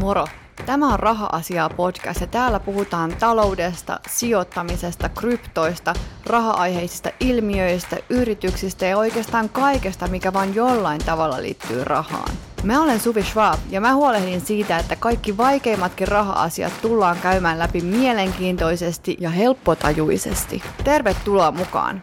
Moro! Tämä on Raha-asiaa podcast ja täällä puhutaan taloudesta, sijoittamisesta, kryptoista, raha-aiheisista ilmiöistä, yrityksistä ja oikeastaan kaikesta, mikä vain jollain tavalla liittyy rahaan. Mä olen Suvi Schwab ja mä huolehdin siitä, että kaikki vaikeimmatkin raha-asiat tullaan käymään läpi mielenkiintoisesti ja helppotajuisesti. Tervetuloa mukaan!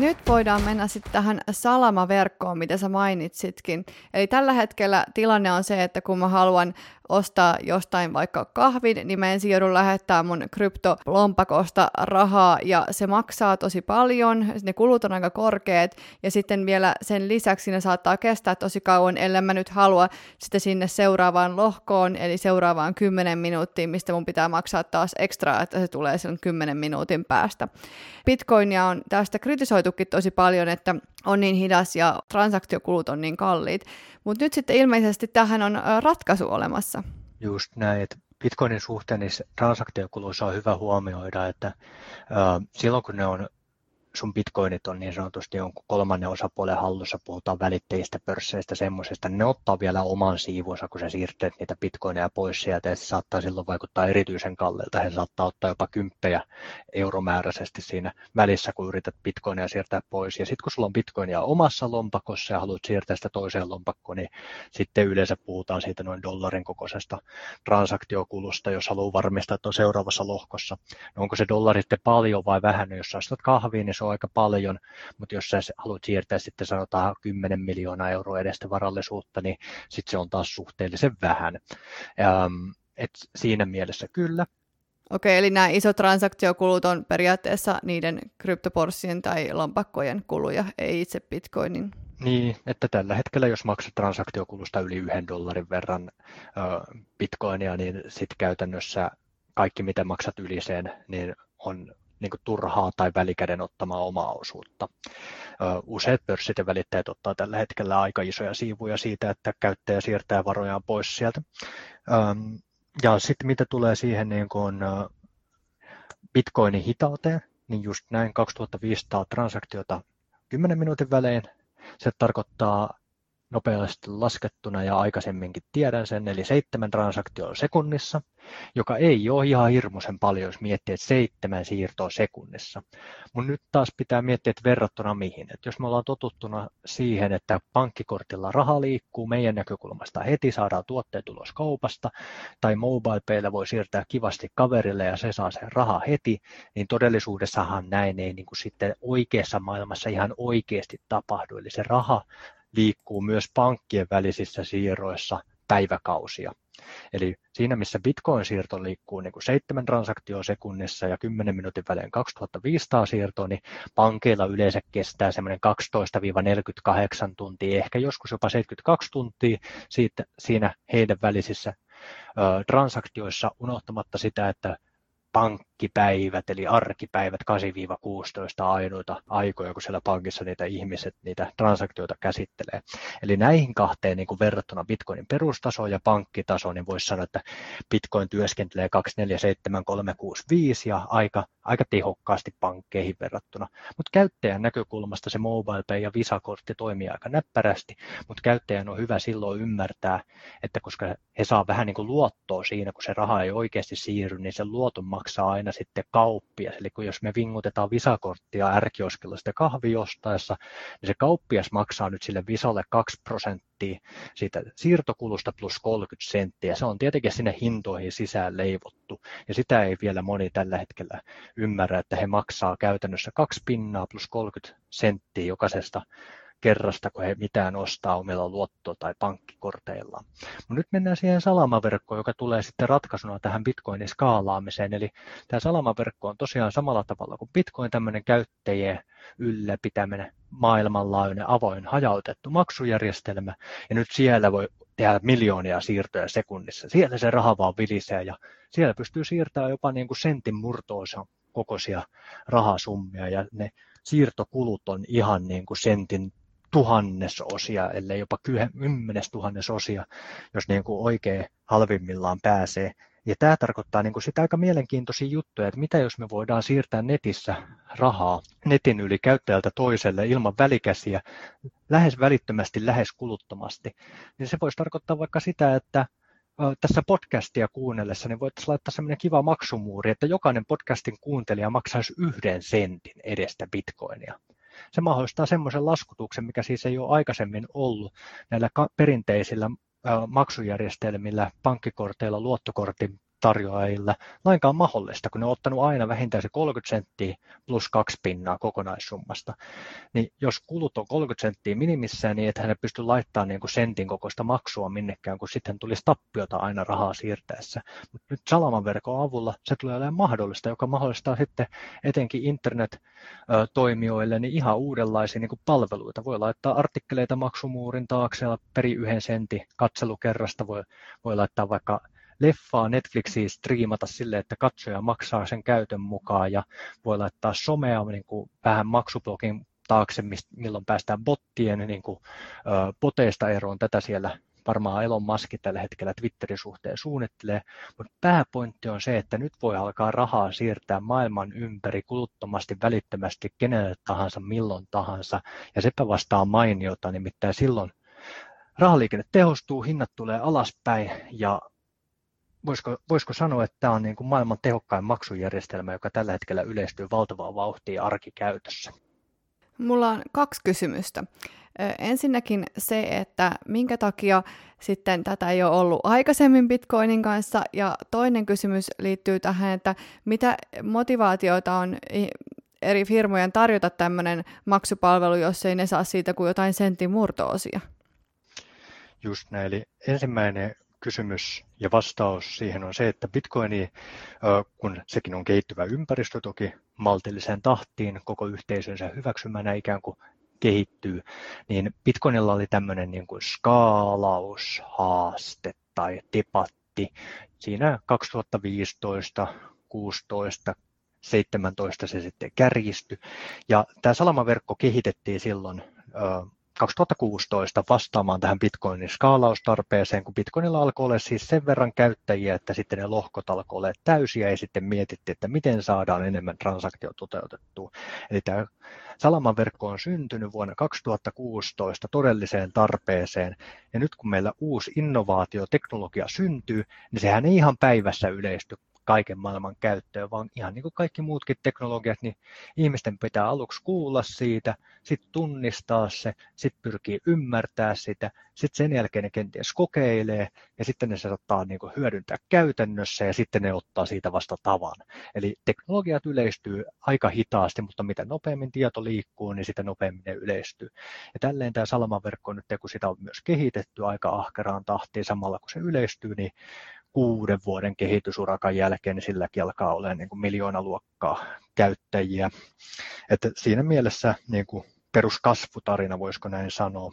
Nyt voidaan mennä sitten tähän salamaverkkoon, mitä sä mainitsitkin. Eli tällä hetkellä tilanne on se, että kun mä haluan ostaa jostain vaikka kahvin, niin mä ensin joudun lähettää mun kryptolompakosta rahaa ja se maksaa tosi paljon, ne kulut on aika korkeat ja sitten vielä sen lisäksi ne saattaa kestää tosi kauan, ellei mä nyt halua sitten sinne seuraavaan lohkoon, eli seuraavaan 10 minuuttiin, mistä mun pitää maksaa taas ekstra, että se tulee sen 10 minuutin päästä. Bitcoinia on tästä kritisoitukin tosi paljon, että on niin hidas ja transaktiokulut on niin kalliit. Mutta nyt sitten ilmeisesti tähän on ratkaisu olemassa. Just näin, että Bitcoinin suhteen niissä transaktiokuluissa on hyvä huomioida, että äh, silloin kun ne on sun bitcoinit on niin sanotusti jonkun kolmannen osapuolen hallussa, puhutaan välittäjistä, pörsseistä, semmoisesta, ne ottaa vielä oman siivunsa, kun sä siirtät niitä bitcoineja pois sieltä, ja se saattaa silloin vaikuttaa erityisen kalleilta, he saattaa ottaa jopa kymppejä euromääräisesti siinä välissä, kun yrität bitcoinia siirtää pois, ja sitten kun sulla on bitcoinia omassa lompakossa ja haluat siirtää sitä toiseen lompakkoon, niin sitten yleensä puhutaan siitä noin dollarin kokoisesta transaktiokulusta, jos haluaa varmistaa, että on seuraavassa lohkossa. No onko se dollari sitten paljon vai vähän, no jos sä kahviin, niin se on aika paljon, mutta jos sä haluat siirtää sitten sanotaan 10 miljoonaa euroa edestä varallisuutta, niin sitten se on taas suhteellisen vähän. Ähm, et siinä mielessä kyllä. Okei, eli nämä isot transaktiokulut on periaatteessa niiden kryptoporssien tai lompakkojen kuluja, ei itse bitcoinin. Niin, että tällä hetkellä jos maksat transaktiokulusta yli yhden dollarin verran ö, bitcoinia, niin sitten käytännössä kaikki mitä maksat yli sen, niin on niin kuin turhaa tai välikäden ottamaa omaa osuutta. Useat pörssit ja välittäjät ottaa tällä hetkellä aika isoja siivuja siitä, että käyttäjä siirtää varojaan pois sieltä. Ja sitten mitä tulee siihen niin kuin bitcoinin hitauteen, niin just näin 2500 transaktiota 10 minuutin välein. Se tarkoittaa nopeasti laskettuna ja aikaisemminkin tiedän sen, eli seitsemän transaktioa sekunnissa, joka ei ole ihan hirmuisen paljon, jos miettii, että seitsemän siirtoa sekunnissa. Mutta nyt taas pitää miettiä, että verrattuna mihin. Et jos me ollaan totuttuna siihen, että pankkikortilla raha liikkuu meidän näkökulmasta heti, saadaan tuotteet ulos kaupasta, tai mobile voi siirtää kivasti kaverille ja se saa sen raha heti, niin todellisuudessahan näin ei niin kuin sitten oikeassa maailmassa ihan oikeasti tapahdu. Eli se raha liikkuu myös pankkien välisissä siirroissa päiväkausia. Eli siinä, missä Bitcoin-siirto liikkuu niin kuin 7 transaktioa sekunnissa ja 10 minuutin välein 2500 siirtoa, niin pankeilla yleensä kestää semmoinen 12-48 tuntia, ehkä joskus jopa 72 tuntia siitä, siinä heidän välisissä ö, transaktioissa, unohtamatta sitä, että pankkipäivät, eli arkipäivät 8-16 ainoita aikoja, kun siellä pankissa niitä ihmiset niitä transaktioita käsittelee. Eli näihin kahteen niin kuin verrattuna Bitcoinin perustasoon ja pankkitasoon, niin voisi sanoa, että Bitcoin työskentelee 247365 ja aika, aika tehokkaasti pankkeihin verrattuna. Mutta käyttäjän näkökulmasta se mobile pay ja Visa-kortti toimii aika näppärästi, mutta käyttäjän on hyvä silloin ymmärtää, että koska he saa vähän niin kuin luottoa siinä, kun se raha ei oikeasti siirry, niin sen luoton maksaa aina sitten kauppias. Eli kun jos me vingutetaan visakorttia ärkioskella sitä kahvi ostaessa, niin se kauppias maksaa nyt sille visalle 2 prosenttia siitä siirtokulusta plus 30 senttiä. Se on tietenkin sinne hintoihin sisään leivottu. Ja sitä ei vielä moni tällä hetkellä ymmärrä, että he maksaa käytännössä kaksi pinnaa plus 30 senttiä jokaisesta kerrasta, kun he mitään ostaa omilla luotto- tai pankkikorteillaan. Mutta nyt mennään siihen salamaverkkoon, joka tulee sitten ratkaisuna tähän Bitcoinin skaalaamiseen. Eli tämä salamaverkko on tosiaan samalla tavalla kuin Bitcoin, tämmöinen käyttäjien ylläpitäminen, maailmanlaajuinen, avoin, hajautettu maksujärjestelmä. Ja nyt siellä voi tehdä miljoonia siirtoja sekunnissa. Siellä se raha vaan vilisee ja siellä pystyy siirtämään jopa niin kuin sentin murtoosa kokoisia rahasummia ja ne siirtokulut on ihan niin kuin sentin tuhannesosia, ellei jopa kymmenes tuhannesosia, jos niin kuin oikein halvimmillaan pääsee. Ja tämä tarkoittaa niin kuin sitä aika mielenkiintoisia juttuja, että mitä jos me voidaan siirtää netissä rahaa netin yli käyttäjältä toiselle ilman välikäsiä, lähes välittömästi, lähes kuluttomasti. Niin se voisi tarkoittaa vaikka sitä, että tässä podcastia kuunnellessa, niin voitaisiin laittaa sellainen kiva maksumuuri, että jokainen podcastin kuuntelija maksaisi yhden sentin edestä bitcoinia. Se mahdollistaa semmoisen laskutuksen, mikä siis ei ole aikaisemmin ollut näillä perinteisillä maksujärjestelmillä, pankkikorteilla, luottokortin tarjoajilla lainkaan mahdollista, kun ne on ottanut aina vähintään se 30 senttiä plus kaksi pinnaa kokonaissummasta. Niin jos kulut on 30 senttiä minimissään, niin että hän pysty laittamaan niin kuin sentin kokoista maksua minnekään, kun sitten tulisi tappiota aina rahaa siirtäessä. Mutta nyt Salaman verkon avulla se tulee olemaan mahdollista, joka mahdollistaa sitten etenkin internet-toimijoille niin ihan uudenlaisia niin kuin palveluita. Voi laittaa artikkeleita maksumuurin taakse, peri yhden sentin katselukerrasta, voi, voi laittaa vaikka leffaa Netflixiin striimata sille, että katsoja maksaa sen käytön mukaan ja voi laittaa somea niin kuin vähän maksublogin taakse, milloin päästään bottien niin kuin, boteista eroon. Tätä siellä varmaan Elon Musk tällä hetkellä Twitterin suhteen suunnittelee, mutta pääpointti on se, että nyt voi alkaa rahaa siirtää maailman ympäri kuluttomasti, välittömästi, kenelle tahansa, milloin tahansa, ja sepä vastaa mainiota, nimittäin silloin rahaliikenne tehostuu, hinnat tulee alaspäin ja voisiko, voisiko sanoa, että tämä on niin kuin maailman tehokkain maksujärjestelmä, joka tällä hetkellä yleistyy valtavaa vauhtia arkikäytössä? Mulla on kaksi kysymystä. Ensinnäkin se, että minkä takia sitten tätä ei ole ollut aikaisemmin Bitcoinin kanssa, ja toinen kysymys liittyy tähän, että mitä motivaatioita on eri firmojen tarjota tämmöinen maksupalvelu, jos ei ne saa siitä kuin jotain sentin murtoosia? Just näin, eli ensimmäinen kysymys ja vastaus siihen on se, että Bitcoini, kun sekin on kehittyvä ympäristö toki maltilliseen tahtiin koko yhteisönsä hyväksymänä ikään kuin kehittyy, niin Bitcoinilla oli tämmöinen niin kuin skaalaushaaste tai debatti siinä 2015, 16, 17 se sitten kärjistyi. Ja tämä salamaverkko kehitettiin silloin 2016 vastaamaan tähän Bitcoinin skaalaustarpeeseen, kun Bitcoinilla alkoi olla siis sen verran käyttäjiä, että sitten ne lohkot alkoi olla täysiä ja sitten mietittiin, että miten saadaan enemmän transaktio toteutettua. Eli tämä Salaman verkko on syntynyt vuonna 2016 todelliseen tarpeeseen, ja nyt kun meillä uusi innovaatioteknologia syntyy, niin sehän ei ihan päivässä yleisty kaiken maailman käyttöön, vaan ihan niin kuin kaikki muutkin teknologiat, niin ihmisten pitää aluksi kuulla siitä, sitten tunnistaa se, sitten pyrkii ymmärtää sitä, sitten sen jälkeen ne kenties kokeilee ja sitten ne saattaa niin kuin hyödyntää käytännössä ja sitten ne ottaa siitä vasta tavan. Eli teknologiat yleistyy aika hitaasti, mutta mitä nopeammin tieto liikkuu, niin sitä nopeammin ne yleistyy. Ja tälleen tämä salamaverkko nyt, kun sitä on myös kehitetty aika ahkeraan tahtiin samalla kun se yleistyy, niin kuuden vuoden kehitysurakan jälkeen, niin silläkin alkaa olla niin kuin miljoonaluokkaa käyttäjiä. Että siinä mielessä niin kuin peruskasvutarina, voisiko näin sanoa,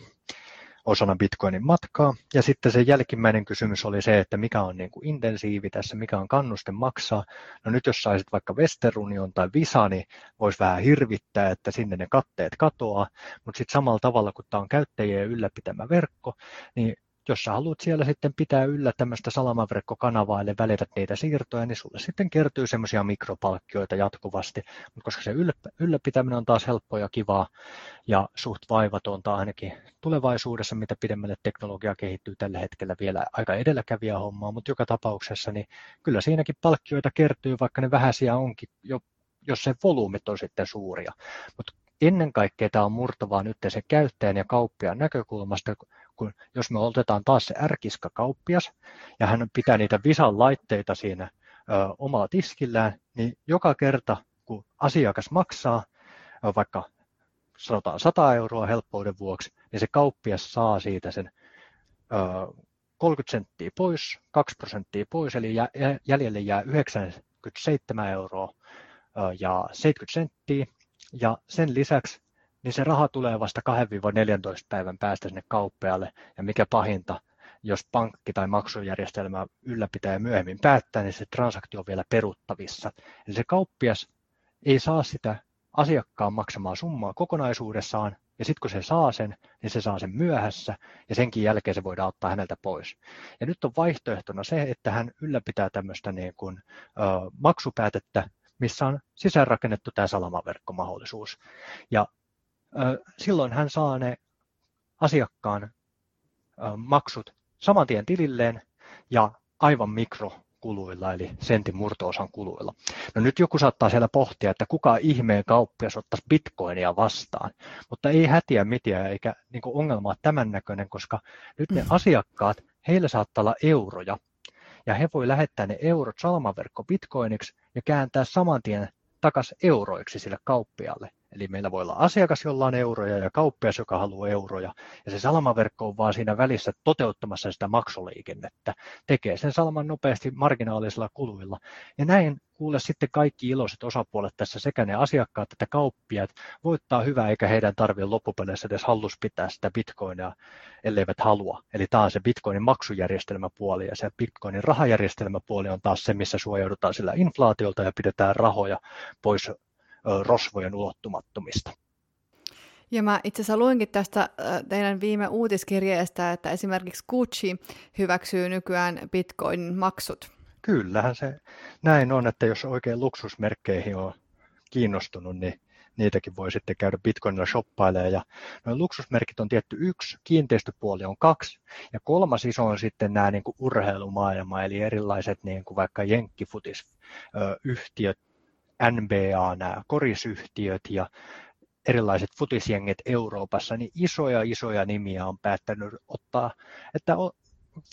osana Bitcoinin matkaa. Ja sitten se jälkimmäinen kysymys oli se, että mikä on niin kuin intensiivi tässä, mikä on kannuste maksaa. No nyt jos saisit vaikka Western Union tai Visa, niin voisi vähän hirvittää, että sinne ne katteet katoaa, mutta sitten samalla tavalla, kun tämä on käyttäjien ylläpitämä verkko, niin jos sä haluat siellä sitten pitää yllä tämmöistä salamaverkkokanavaa, eli välität niitä siirtoja, niin sulle sitten kertyy semmoisia mikropalkkioita jatkuvasti, mutta koska se ylläpitäminen on taas helppoa ja kivaa ja suht vaivatonta ainakin tulevaisuudessa, mitä pidemmälle teknologia kehittyy tällä hetkellä vielä aika edelläkävijä hommaa, mutta joka tapauksessa niin kyllä siinäkin palkkioita kertyy, vaikka ne vähäisiä onkin, jo, jos se volyymit on sitten suuria. Mutta ennen kaikkea tämä on murtavaa nyt se käyttäjän ja kauppiaan näkökulmasta, kun jos me otetaan taas se ärkiska kauppias ja hän pitää niitä Visan laitteita siinä ö, omalla tiskillään, niin joka kerta kun asiakas maksaa ö, vaikka sanotaan 100 euroa helppouden vuoksi, niin se kauppias saa siitä sen ö, 30 senttiä pois, 2 prosenttia pois, eli jäljelle jää 97 euroa ja 70 senttiä. Ja sen lisäksi niin se raha tulee vasta 2-14 päivän päästä sinne kauppialle. Ja mikä pahinta, jos pankki tai maksujärjestelmä ylläpitää myöhemmin päättää, niin se transaktio on vielä peruttavissa. Eli se kauppias ei saa sitä asiakkaan maksamaa summaa kokonaisuudessaan, ja sitten kun se saa sen, niin se saa sen myöhässä, ja senkin jälkeen se voidaan ottaa häneltä pois. Ja nyt on vaihtoehtona se, että hän ylläpitää tämmöistä niin kuin, ö, maksupäätettä, missä on sisäänrakennettu tämä salamaverkkomahdollisuus. Ja silloin hän saa ne asiakkaan maksut saman tien tililleen ja aivan mikro kuluilla, eli sentin murtoosan kuluilla. No nyt joku saattaa siellä pohtia, että kuka ihmeen kauppias ottaisi bitcoinia vastaan, mutta ei hätiä mitään, eikä niin ongelma ole tämän näköinen, koska nyt ne asiakkaat, heillä saattaa olla euroja, ja he voi lähettää ne eurot salamaverkko bitcoiniksi ja kääntää saman tien takaisin euroiksi sille kauppialle. Eli meillä voi olla asiakas, jolla on euroja ja kauppias, joka haluaa euroja. Ja se salamaverkko on vaan siinä välissä toteuttamassa sitä maksuliikennettä. Tekee sen salaman nopeasti marginaalisilla kuluilla. Ja näin kuule sitten kaikki iloiset osapuolet tässä, sekä ne asiakkaat että kauppiat, voittaa hyvää, eikä heidän tarvitse loppupeleissä edes hallus pitää sitä bitcoinia, elleivät halua. Eli tämä on se bitcoinin maksujärjestelmäpuoli, ja se bitcoinin rahajärjestelmäpuoli on taas se, missä suojaudutaan sillä inflaatiolta ja pidetään rahoja pois rosvojen ulottumattomista. Ja mä itse asiassa luinkin tästä teidän viime uutiskirjeestä, että esimerkiksi Gucci hyväksyy nykyään bitcoinin maksut. Kyllähän se näin on, että jos oikein luksusmerkkeihin on kiinnostunut, niin niitäkin voi sitten käydä bitcoinilla shoppailemaan. Ja noin luksusmerkit on tietty yksi, kiinteistöpuoli on kaksi, ja kolmas iso on sitten nämä niin kuin urheilumaailma, eli erilaiset niin kuin vaikka jenkkifutisyhtiöt, NBA, nämä korisyhtiöt ja erilaiset futisjengit Euroopassa, niin isoja isoja nimiä on päättänyt ottaa, että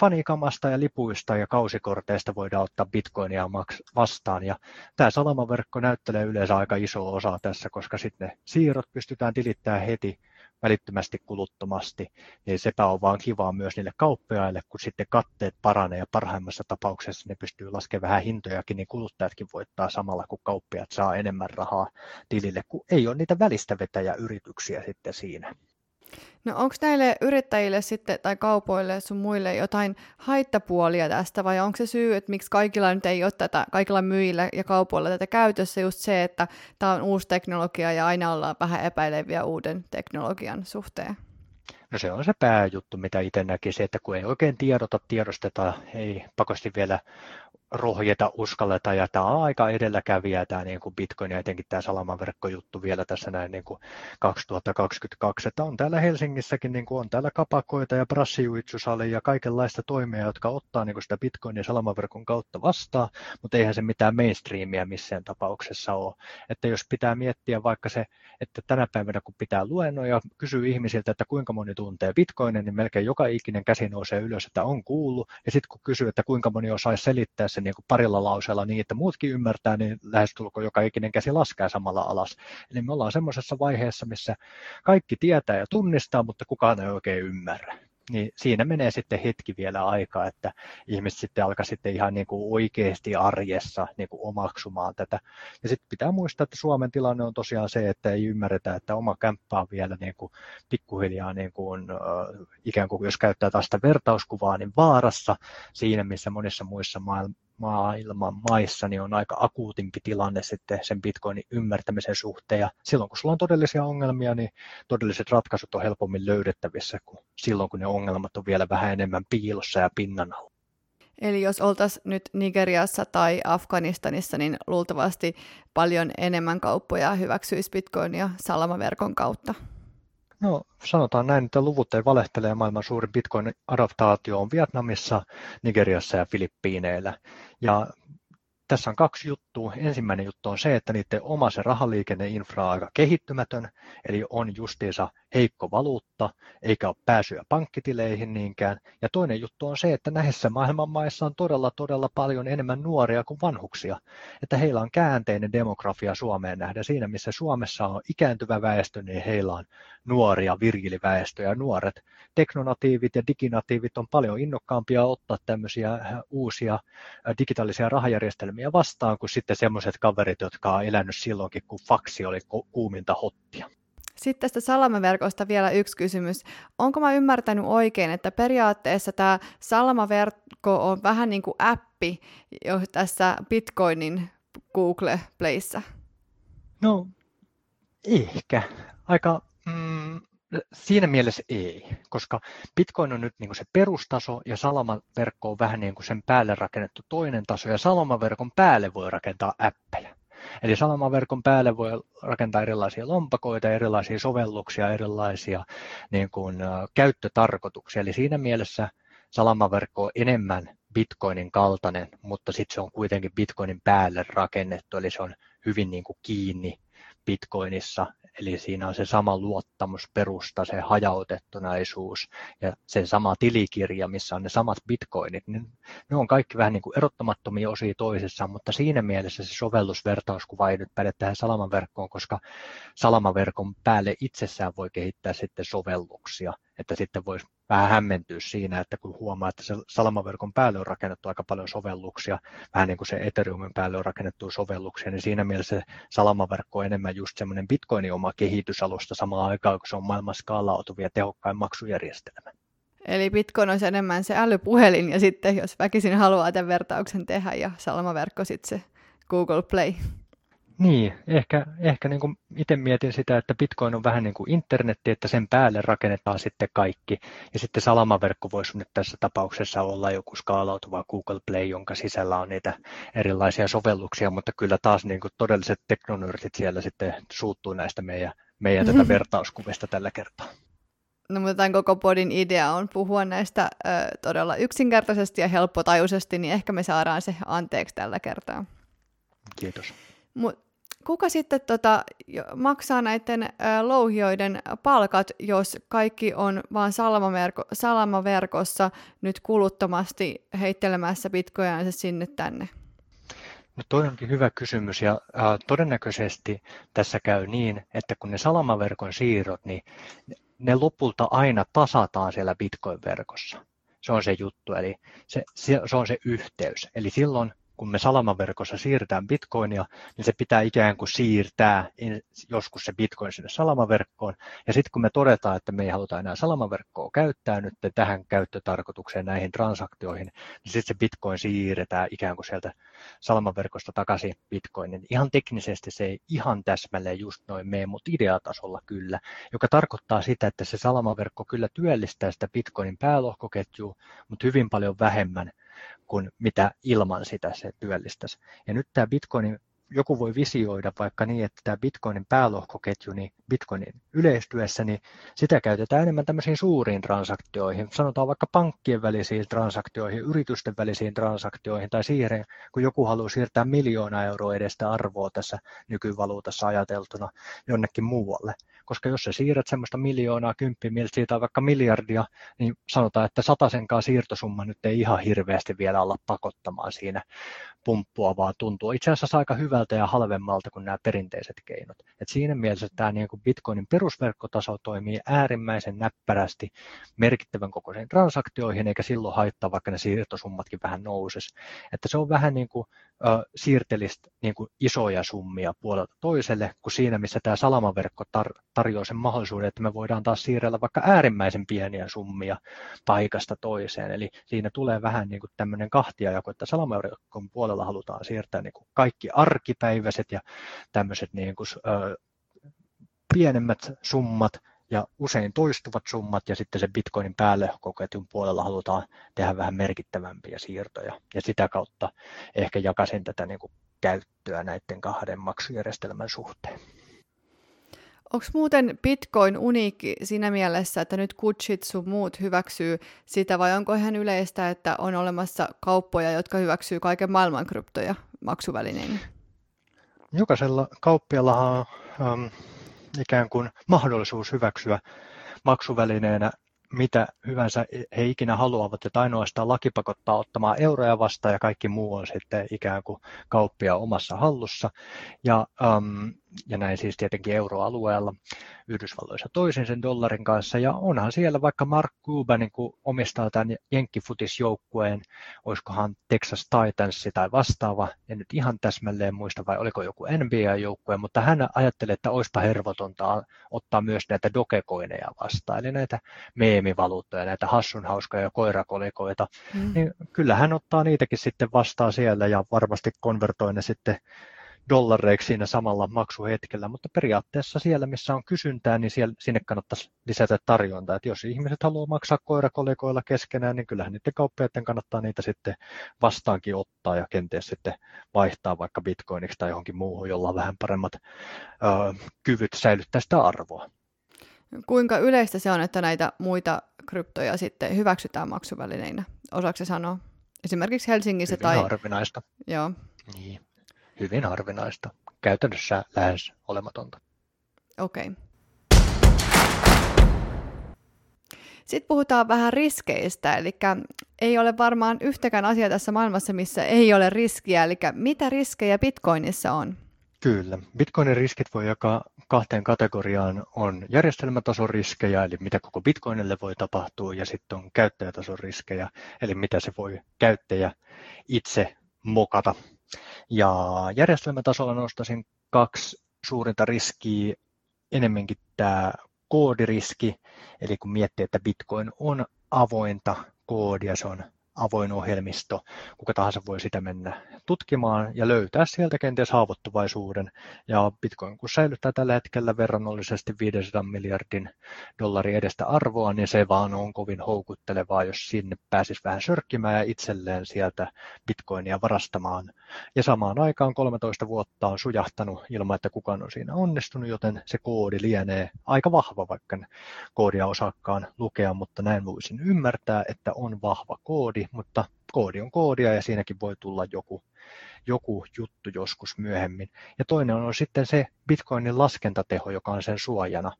fanikamasta ja lipuista ja kausikorteista voidaan ottaa bitcoinia vastaan. Ja tämä salamaverkko näyttelee yleensä aika iso osa tässä, koska sitten ne siirrot pystytään tilittämään heti välittömästi kuluttomasti, niin sepä on vaan kivaa myös niille kauppiaille, kun sitten katteet paranee ja parhaimmassa tapauksessa ne pystyy laskemaan vähän hintojakin, niin kuluttajatkin voittaa samalla, kun kauppiat saa enemmän rahaa tilille, kun ei ole niitä välistä yrityksiä sitten siinä. No onko näille yrittäjille sitten tai kaupoille sun muille jotain haittapuolia tästä vai onko se syy, että miksi kaikilla nyt ei ole tätä, kaikilla myyjillä ja kaupoilla tätä käytössä just se, että tämä on uusi teknologia ja aina ollaan vähän epäileviä uuden teknologian suhteen? No se on se pääjuttu, mitä itse näkisin, että kun ei oikein tiedota, tiedosteta, ei pakosti vielä rohjeta, uskalleta ja tämä on aika edelläkävijä tämä niin kuin Bitcoin ja etenkin tämä salamaverkkojuttu vielä tässä näin niin kuin 2022, että on täällä Helsingissäkin niin kuin on täällä kapakoita ja brassijuitsusali ja kaikenlaista toimia, jotka ottaa niin kuin sitä Bitcoinin salamaverkon kautta vastaan, mutta eihän se mitään mainstreamia missään tapauksessa ole. Että jos pitää miettiä vaikka se, että tänä päivänä kun pitää luennoja, kysyy ihmisiltä, että kuinka moni tuntee Bitcoinin, niin melkein joka ikinen käsi nousee ylös, että on kuullut, ja sitten kun kysyy, että kuinka moni osaisi selittää se niin kuin parilla lauseella niin, että muutkin ymmärtää, niin lähestulkoon joka ikinen käsi laskee samalla alas. Eli me ollaan semmoisessa vaiheessa, missä kaikki tietää ja tunnistaa, mutta kukaan ei oikein ymmärrä niin siinä menee sitten hetki vielä aikaa, että ihmiset sitten alkaa sitten ihan niin kuin oikeasti arjessa niin kuin omaksumaan tätä. Ja sitten pitää muistaa, että Suomen tilanne on tosiaan se, että ei ymmärretä, että oma kämppä on vielä niin kuin pikkuhiljaa niin kuin, ikään kuin jos käyttää taas sitä vertauskuvaa, niin vaarassa siinä, missä monissa muissa maailmassa maailman maissa niin on aika akuutimpi tilanne sitten sen bitcoinin ymmärtämisen suhteen. Ja silloin kun sulla on todellisia ongelmia, niin todelliset ratkaisut on helpommin löydettävissä kuin silloin, kun ne ongelmat on vielä vähän enemmän piilossa ja pinnan alla. Eli jos oltaisiin nyt Nigeriassa tai Afganistanissa, niin luultavasti paljon enemmän kauppoja hyväksyisi bitcoinia salamaverkon kautta. No sanotaan näin, että luvut ei valehtele maailman suurin Bitcoin-adaptaatio on Vietnamissa, Nigeriassa ja Filippiineillä. Ja tässä on kaksi juttua. Ensimmäinen juttu on se, että niiden oma se rahaliikenneinfra on aika kehittymätön, eli on justiinsa heikko valuutta, eikä ole pääsyä pankkitileihin niinkään. Ja toinen juttu on se, että näissä maailman maissa on todella, todella paljon enemmän nuoria kuin vanhuksia. Että heillä on käänteinen demografia Suomeen nähdä. Siinä, missä Suomessa on ikääntyvä väestö, niin heillä on nuoria virgiliväestö ja nuoret teknonatiivit ja diginatiivit on paljon innokkaampia ottaa tämmöisiä uusia digitaalisia rahajärjestelmiä vastaan kuin sitten semmoiset kaverit, jotka on elänyt silloinkin, kun faksi oli kuuminta hottia. Sitten tästä salamaverkosta vielä yksi kysymys. Onko mä ymmärtänyt oikein, että periaatteessa tämä salamaverkko on vähän niin kuin appi jo tässä Bitcoinin Google Playssä? No, ehkä. Aika Siinä mielessä ei, koska Bitcoin on nyt niin kuin se perustaso ja salamaverkko on vähän niin kuin sen päälle rakennettu toinen taso ja salamaverkon päälle voi rakentaa appeja. Eli salamaverkon päälle voi rakentaa erilaisia lompakoita, erilaisia sovelluksia, erilaisia niin kuin, käyttötarkoituksia. Eli siinä mielessä salamaverkko on enemmän Bitcoinin kaltainen, mutta sitten se on kuitenkin Bitcoinin päälle rakennettu, eli se on hyvin niin kuin kiinni Bitcoinissa Eli siinä on se sama luottamusperusta, se hajautettunaisuus ja se sama tilikirja, missä on ne samat bitcoinit. Niin ne on kaikki vähän niin kuin erottamattomia osia toisissaan, mutta siinä mielessä se sovellusvertauskuva ei nyt päde tähän salamaverkkoon, koska salamaverkon päälle itsessään voi kehittää sitten sovelluksia, että sitten voisi vähän hämmentyä siinä, että kun huomaa, että se salamaverkon päälle on rakennettu aika paljon sovelluksia, vähän niin kuin se Ethereumin päälle on rakennettu sovelluksia, niin siinä mielessä se salamaverkko on enemmän just semmoinen Bitcoinin oma kehitysalusta samaan aikaan, kun se on maailman skaalautuva ja tehokkain maksujärjestelmä. Eli Bitcoin on enemmän se älypuhelin ja sitten jos väkisin haluaa tämän vertauksen tehdä ja salamaverkko sitten se Google Play. Niin, ehkä, ehkä niin kuin itse mietin sitä, että Bitcoin on vähän niin kuin internetti, että sen päälle rakennetaan sitten kaikki. Ja sitten salamaverkko voisi nyt tässä tapauksessa olla joku skaalautuva Google Play, jonka sisällä on niitä erilaisia sovelluksia, mutta kyllä taas niin kuin todelliset teknonörtit siellä sitten suuttuu näistä meidän, meidän tätä vertauskuvista tällä kertaa. No mutta tämän koko podin idea on puhua näistä ö, todella yksinkertaisesti ja helppotajuisesti, niin ehkä me saadaan se anteeksi tällä kertaa. Kiitos. Mut kuka sitten tota, maksaa näiden ä, louhioiden palkat, jos kaikki on vain salamaverko, salamaverkossa nyt kuluttomasti heittelemässä bitcoinansa sinne tänne? No toi onkin hyvä kysymys ja äh, todennäköisesti tässä käy niin, että kun ne salamaverkon siirrot, niin ne lopulta aina tasataan siellä Bitcoin-verkossa. Se on se juttu, eli se, se, se on se yhteys. Eli silloin kun me salamaverkossa siirretään bitcoinia, niin se pitää ikään kuin siirtää joskus se bitcoin sinne salamaverkkoon. Ja sitten kun me todetaan, että me ei haluta enää salamaverkkoa käyttää nyt tähän käyttötarkoitukseen näihin transaktioihin, niin sitten se bitcoin siirretään ikään kuin sieltä salamaverkosta takaisin bitcoinin. Ihan teknisesti se ei ihan täsmälleen just noin mene, mutta ideatasolla kyllä, joka tarkoittaa sitä, että se salamaverkko kyllä työllistää sitä bitcoinin päälohkoketjua, mutta hyvin paljon vähemmän kuin mitä ilman sitä se työllistäisi. Ja nyt tämä Bitcoinin joku voi visioida vaikka niin, että tämä Bitcoinin päälohkoketju, niin Bitcoinin yleistyessä, niin sitä käytetään enemmän tämmöisiin suuriin transaktioihin, sanotaan vaikka pankkien välisiin transaktioihin, yritysten välisiin transaktioihin tai siihen, kun joku haluaa siirtää miljoona euroa edestä arvoa tässä nykyvaluutassa ajateltuna jonnekin muualle. Koska jos sä siirrät semmoista miljoonaa, kymppiä, tai vaikka miljardia, niin sanotaan, että satasenkaan siirtosumma nyt ei ihan hirveästi vielä olla pakottamaan siinä pumppua, vaan tuntuu itse asiassa aika hyvältä ja halvemmalta kuin nämä perinteiset keinot. Et siinä mielessä tämä niin kuin Bitcoinin perusverkkotaso toimii äärimmäisen näppärästi merkittävän kokoisiin transaktioihin, eikä silloin haittaa, vaikka ne siirtosummatkin vähän nousis. Että se on vähän niin kuin siirtelistä niin kuin isoja summia puolelta toiselle, kuin siinä, missä tämä salamaverkko tar- tarjoaa sen mahdollisuuden, että me voidaan taas siirrellä vaikka äärimmäisen pieniä summia paikasta toiseen. Eli siinä tulee vähän niin kuin tämmöinen kahtiajako, että salamaverkon puolella halutaan siirtää niin kuin kaikki arkipäiväiset ja tämmöiset niin kuin, ö, pienemmät summat ja usein toistuvat summat ja sitten se bitcoinin päälle koketjun puolella halutaan tehdä vähän merkittävämpiä siirtoja ja sitä kautta ehkä jakasin tätä niin kuin käyttöä näiden kahden maksujärjestelmän suhteen. Onko muuten Bitcoin uniikki siinä mielessä, että nyt kutsit sun muut hyväksyy sitä vai onko ihan yleistä, että on olemassa kauppoja, jotka hyväksyy kaiken maailman kryptoja maksuvälineinä? Jokaisella kauppialla on um, ikään kuin mahdollisuus hyväksyä maksuvälineenä mitä hyvänsä he ikinä haluavat, että ainoastaan laki pakottaa ottamaan euroja vastaan ja kaikki muu on sitten ikään kuin kauppia omassa hallussa. Ja, um, ja näin siis tietenkin euroalueella. Yhdysvalloissa toisin sen dollarin kanssa. Ja onhan siellä vaikka Mark Cuban niin omistaa tämän jenkkifutisjoukkueen, olisikohan Texas Titans tai vastaava, en nyt ihan täsmälleen muista vai oliko joku NBA-joukkue, mutta hän ajattelee, että olisipa hervotonta ottaa myös näitä dogecoineja vastaan, eli näitä meemivaluuttoja, näitä hassun hauskoja koirakolikoita, mm. niin kyllä hän ottaa niitäkin sitten vastaan siellä ja varmasti konvertoi ne sitten dollareiksi siinä samalla maksuhetkellä, mutta periaatteessa siellä, missä on kysyntää, niin siellä, sinne kannattaisi lisätä tarjontaa. Että jos ihmiset haluaa maksaa koirakolikoilla keskenään, niin kyllähän niiden kauppiaiden kannattaa niitä sitten vastaankin ottaa ja kenties sitten vaihtaa vaikka bitcoiniksi tai johonkin muuhun, jolla on vähän paremmat ö, kyvyt säilyttää sitä arvoa. Kuinka yleistä se on, että näitä muita kryptoja sitten hyväksytään maksuvälineinä? Osaako sanoa? Esimerkiksi Helsingissä Hyvin tai... harvinaista. Joo. Niin. Hyvin harvinaista. Käytännössä lähes olematonta. Okei. Okay. Sitten puhutaan vähän riskeistä, eli ei ole varmaan yhtäkään asiaa tässä maailmassa, missä ei ole riskiä, eli mitä riskejä Bitcoinissa on? Kyllä. Bitcoinin riskit voi jakaa kahteen kategoriaan. On järjestelmätason riskejä, eli mitä koko Bitcoinille voi tapahtua, ja sitten on käyttäjätason riskejä, eli mitä se voi käyttäjä itse mokata. Ja järjestelmätasolla nostaisin kaksi suurinta riskiä, enemmänkin tämä koodiriski, eli kun miettii, että Bitcoin on avointa koodia, se on avoin ohjelmisto, kuka tahansa voi sitä mennä tutkimaan ja löytää sieltä kenties haavoittuvaisuuden. Ja Bitcoin kun säilyttää tällä hetkellä verrannollisesti 500 miljardin dollarin edestä arvoa, niin se vaan on kovin houkuttelevaa, jos sinne pääsisi vähän sörkkimään ja itselleen sieltä Bitcoinia varastamaan. Ja samaan aikaan 13 vuotta on sujahtanut ilman, että kukaan on siinä onnistunut, joten se koodi lienee aika vahva, vaikka koodia osakkaan lukea, mutta näin voisin ymmärtää, että on vahva koodi, mutta koodi on koodia ja siinäkin voi tulla joku, joku juttu joskus myöhemmin. Ja toinen on sitten se Bitcoinin laskentateho, joka on sen suojana.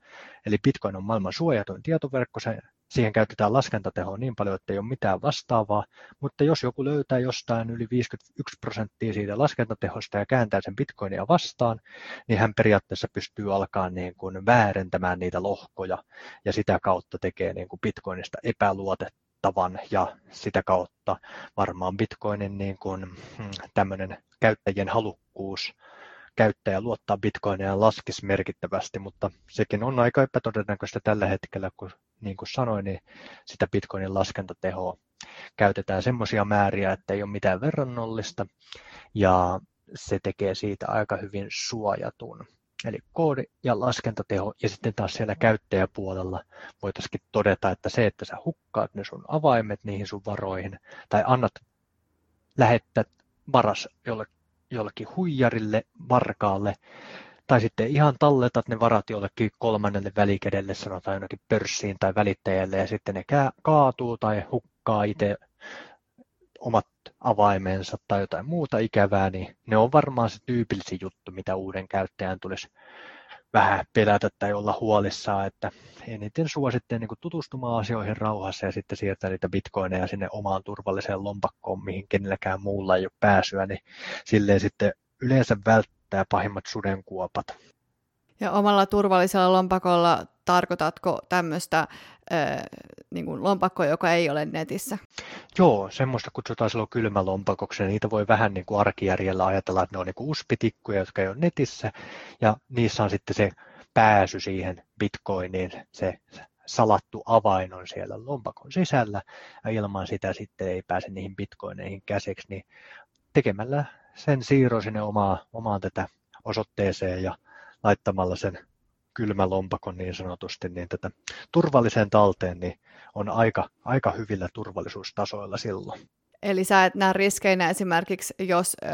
Eli Bitcoin on maailman suojatuin tietoverkko, se, siihen käytetään laskentatehoa niin paljon, että ei ole mitään vastaavaa, mutta jos joku löytää jostain yli 51 prosenttia siitä laskentatehosta ja kääntää sen Bitcoinia vastaan, niin hän periaatteessa pystyy alkaa niin kuin väärentämään niitä lohkoja ja sitä kautta tekee niin kuin Bitcoinista epäluotettavaa tavan ja sitä kautta varmaan Bitcoinin niin kuin, hmm, tämmöinen käyttäjien halukkuus käyttäjä luottaa Bitcoinia laskisi merkittävästi, mutta sekin on aika epätodennäköistä tällä hetkellä, kun niin kuin sanoin, niin sitä Bitcoinin laskentatehoa käytetään semmoisia määriä, että ei ole mitään verrannollista ja se tekee siitä aika hyvin suojatun. Eli koodi ja laskentateho ja sitten taas siellä käyttäjäpuolella voitaisiin todeta, että se, että sä hukkaat ne sun avaimet niihin sun varoihin tai annat lähettää varas jolle, jollekin huijarille, varkaalle, tai sitten ihan talletat ne varat jollekin kolmannelle välikädelle, sanotaan jonnekin pörssiin tai välittäjälle, ja sitten ne kaatuu tai hukkaa itse omat avaimensa tai jotain muuta ikävää, niin ne on varmaan se tyypillisin juttu, mitä uuden käyttäjän tulisi vähän pelätä tai olla huolissaan, että eniten suosittelen niin tutustumaan asioihin rauhassa ja sitten siirtää niitä bitcoineja sinne omaan turvalliseen lompakkoon, mihin kenelläkään muulla ei ole pääsyä, niin silleen sitten yleensä välttää pahimmat sudenkuopat. Ja omalla turvallisella lompakolla tarkoitatko tämmöistä niin kuin lompakkoa, joka ei ole netissä? Joo, semmoista kutsutaan silloin kylmälompakoksi. Niitä voi vähän niin kuin arkijärjellä ajatella, että ne on niin kuin uspitikkuja, jotka ei ole netissä, ja niissä on sitten se pääsy siihen bitcoiniin, se salattu avain on siellä lompakon sisällä, ja ilman sitä sitten ei pääse niihin bitcoineihin käsiksi, niin tekemällä sen siirro sinne omaan, omaan tätä osoitteeseen ja laittamalla sen kylmälompakon niin sanotusti, niin tätä turvalliseen talteen niin on aika, aika hyvillä turvallisuustasoilla silloin. Eli sä et näe riskeinä esimerkiksi, jos ö,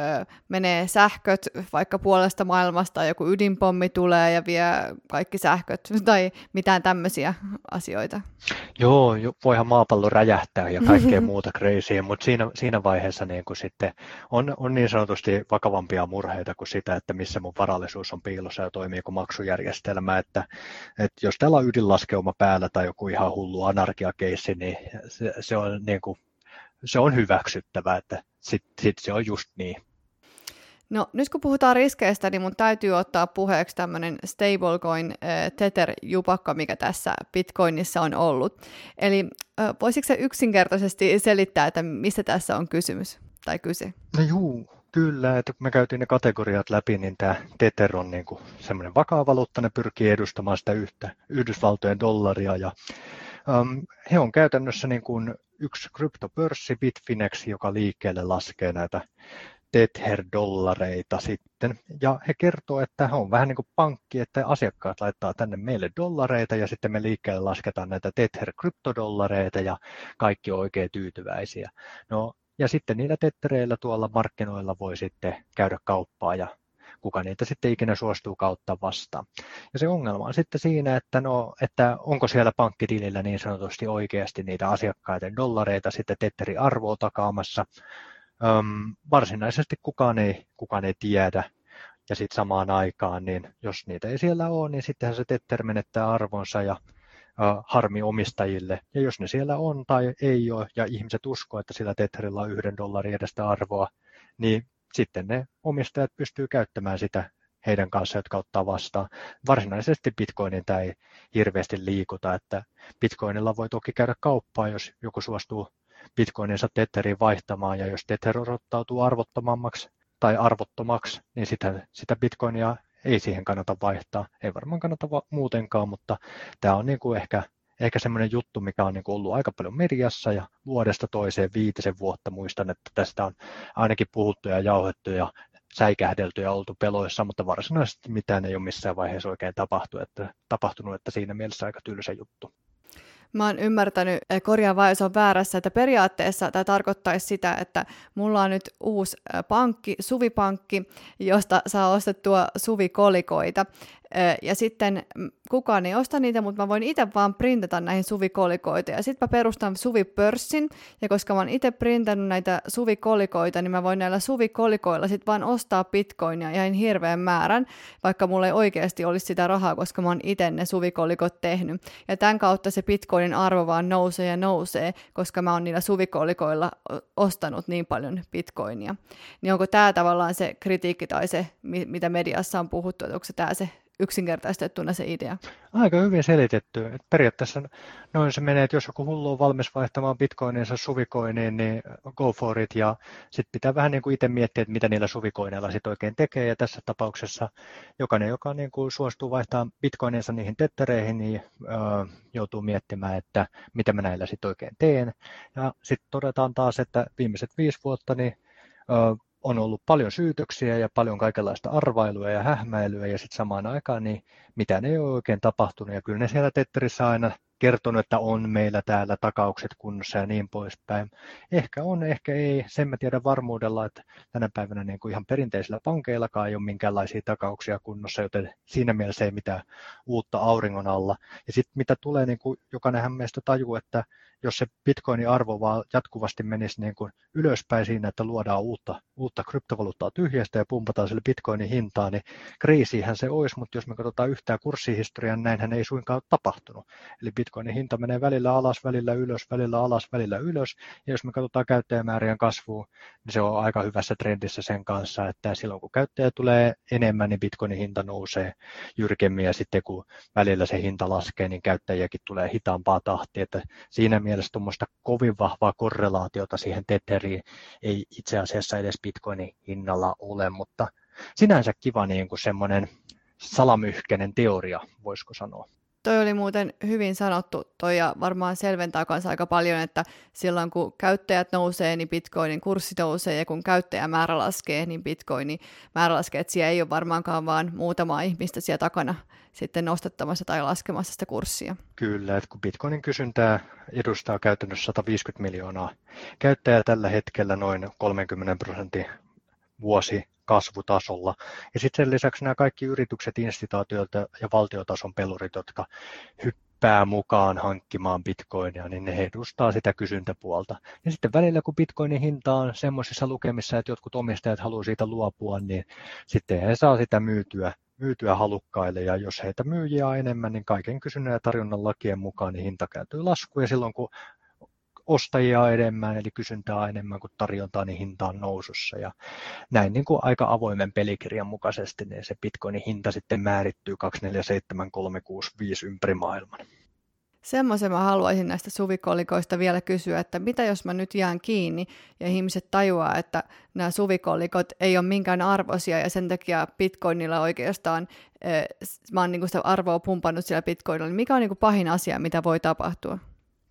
menee sähköt vaikka puolesta maailmasta, joku ydinpommi tulee ja vie kaikki sähköt tai mitään tämmöisiä asioita. Joo, voihan maapallo räjähtää ja kaikkea muuta crazyä, mutta siinä, siinä vaiheessa niin kuin sitten on, on niin sanotusti vakavampia murheita kuin sitä, että missä mun varallisuus on piilossa ja toimiiko maksujärjestelmä. Että, että jos täällä on ydinlaskeuma päällä tai joku ihan hullu anarkiakeissi, niin se, se on niin kuin se on hyväksyttävää, että sitten sit se on just niin. No nyt kun puhutaan riskeistä, niin mun täytyy ottaa puheeksi tämmöinen stablecoin äh, Tether-jupakka, mikä tässä Bitcoinissa on ollut. Eli äh, voisitko se yksinkertaisesti selittää, että mistä tässä on kysymys tai kyse? No juu, kyllä, että kun me käytiin ne kategoriat läpi, niin tämä Tether on niinku semmoinen vakaa valuutta, ne pyrkii edustamaan sitä yhtä Yhdysvaltojen dollaria ja um, he on käytännössä niin kuin yksi kryptopörssi Bitfinex, joka liikkeelle laskee näitä Tether-dollareita sitten. Ja he kertoo, että he on vähän niin kuin pankki, että asiakkaat laittaa tänne meille dollareita ja sitten me liikkeelle lasketaan näitä Tether-kryptodollareita ja kaikki on oikein tyytyväisiä. No, ja sitten niillä tettereillä tuolla markkinoilla voi sitten käydä kauppaa ja kuka niitä sitten ikinä suostuu kautta vastaan. Ja se ongelma on sitten siinä, että, no, että onko siellä pankkitilillä niin sanotusti oikeasti niitä asiakkaiden dollareita sitten tetteri arvoa takaamassa. Öm, varsinaisesti kukaan ei, kukaan ei tiedä. Ja sitten samaan aikaan, niin jos niitä ei siellä ole, niin sittenhän se tetter menettää arvonsa ja harmi omistajille. Ja jos ne siellä on tai ei ole, ja ihmiset uskoo, että sillä Tetherillä on yhden dollarin edestä arvoa, niin sitten ne omistajat pystyy käyttämään sitä heidän kanssa, jotka ottaa vastaan. Varsinaisesti Bitcoinin tämä ei hirveästi liikuta, että Bitcoinilla voi toki käydä kauppaa, jos joku suostuu Bitcoininsa Tetheriin vaihtamaan, ja jos Tether odottautuu arvottomammaksi tai arvottomaksi, niin sitä, sitä Bitcoinia ei siihen kannata vaihtaa. Ei varmaan kannata va- muutenkaan, mutta tämä on niin kuin ehkä ehkä semmoinen juttu, mikä on niin ollut aika paljon mediassa ja vuodesta toiseen viitisen vuotta muistan, että tästä on ainakin puhuttu ja jauhettu ja säikähdelty ja oltu peloissa, mutta varsinaisesti mitään ei ole missään vaiheessa oikein tapahtunut, että, tapahtunut, että siinä mielessä aika tylsä juttu. Mä oon ymmärtänyt, eh, korjaa vai jos on väärässä, että periaatteessa tämä tarkoittaisi sitä, että mulla on nyt uusi eh, pankki, suvipankki, josta saa ostettua suvikolikoita. Ja sitten kukaan ei osta niitä, mutta mä voin itse vaan printata näihin suvikolikoita. Ja sitten mä perustan suvipörssin, ja koska mä oon itse printannut näitä suvikolikoita, niin mä voin näillä suvikolikoilla sitten vaan ostaa bitcoinia ihan hirveän määrän, vaikka mulla ei oikeasti olisi sitä rahaa, koska mä oon itse ne suvikolikot tehnyt. Ja tämän kautta se bitcoinin arvo vaan nousee ja nousee, koska mä oon niillä suvikolikoilla ostanut niin paljon bitcoinia. Niin onko tämä tavallaan se kritiikki tai se, mitä mediassa on puhuttu, että onko se tämä se yksinkertaistettuna se idea. Aika hyvin selitetty. Et periaatteessa noin se menee, että jos joku hullu on valmis vaihtamaan bitcoininsa suvikoiniin, niin go for it. Ja sitten pitää vähän niin kuin itse miettiä, että mitä niillä suvikoineilla sitten oikein tekee. Ja tässä tapauksessa jokainen, joka niin kuin suostuu vaihtamaan bitcoininsa niihin tettereihin, niin ö, joutuu miettimään, että mitä mä näillä sitten oikein teen. Ja sitten todetaan taas, että viimeiset viisi vuotta, niin on ollut paljon syytöksiä ja paljon kaikenlaista arvailuja ja hähmäilyä ja sitten samaan aikaan niin mitään ei ole oikein tapahtunut ja kyllä ne siellä Tetterissä aina kertonut, että on meillä täällä takaukset kunnossa ja niin poispäin. Ehkä on, ehkä ei. Sen mä tiedän varmuudella, että tänä päivänä niin kuin ihan perinteisillä pankeillakaan ei ole minkäänlaisia takauksia kunnossa, joten siinä mielessä ei mitään uutta auringon alla. Ja sitten mitä tulee, niin kuin jokainenhan meistä tajuu, että jos se bitcoinin arvo vaan jatkuvasti menisi niin kuin ylöspäin siinä, että luodaan uutta, uutta kryptovaluuttaa tyhjästä ja pumpataan sille bitcoinin hintaan, niin kriisihän se olisi, mutta jos me katsotaan yhtään kurssihistoriaa, niin näinhän ei suinkaan ole tapahtunut. Eli bitcoinin hinta menee välillä alas, välillä ylös, välillä alas, välillä ylös, ja jos me katsotaan käyttäjämäärien kasvua, niin se on aika hyvässä trendissä sen kanssa, että silloin kun käyttäjä tulee enemmän, niin bitcoinin hinta nousee jyrkemmin, ja sitten kun välillä se hinta laskee, niin käyttäjiäkin tulee hitaampaa tahtia, että siinä mielessä tuommoista kovin vahvaa korrelaatiota siihen Tetheriin ei itse asiassa edes Bitcoinin hinnalla ole, mutta sinänsä kiva niin kuin semmoinen salamyhkäinen teoria, voisiko sanoa. Toi oli muuten hyvin sanottu. Toi ja varmaan selventää kanssa aika paljon, että silloin kun käyttäjät nousee, niin bitcoinin kurssi nousee ja kun käyttäjämäärä laskee, niin bitcoinin määrä laskee, että siellä ei ole varmaankaan vaan muutama ihmistä siellä takana sitten nostattamassa tai laskemassa sitä kurssia. Kyllä, että kun bitcoinin kysyntää edustaa käytännössä 150 miljoonaa käyttäjää tällä hetkellä noin 30 prosentin vuosi kasvutasolla. Ja sitten sen lisäksi nämä kaikki yritykset, instituutiot ja valtiotason pelurit, jotka hyppää mukaan hankkimaan bitcoinia, niin ne edustaa sitä kysyntäpuolta. Ja sitten välillä, kun bitcoinin hinta on semmoisissa lukemissa, että jotkut omistajat haluaa siitä luopua, niin sitten he saa sitä myytyä myytyä halukkaille ja jos heitä myyjiä on enemmän, niin kaiken kysynnän ja tarjonnan lakien mukaan niin hinta kääntyy laskuun ja silloin kun ostajia enemmän, eli kysyntää enemmän kuin tarjontaa, niin hinta on nousussa. Ja näin niin kuin aika avoimen pelikirjan mukaisesti niin se bitcoinin hinta sitten määrittyy 247365 ympäri maailman. Semmoisen mä haluaisin näistä suvikolikoista vielä kysyä, että mitä jos mä nyt jään kiinni ja ihmiset tajuaa, että nämä suvikolikot ei ole minkään arvoisia ja sen takia bitcoinilla oikeastaan mä oon niinku sitä arvoa pumpannut siellä bitcoinilla, niin mikä on niinku pahin asia, mitä voi tapahtua?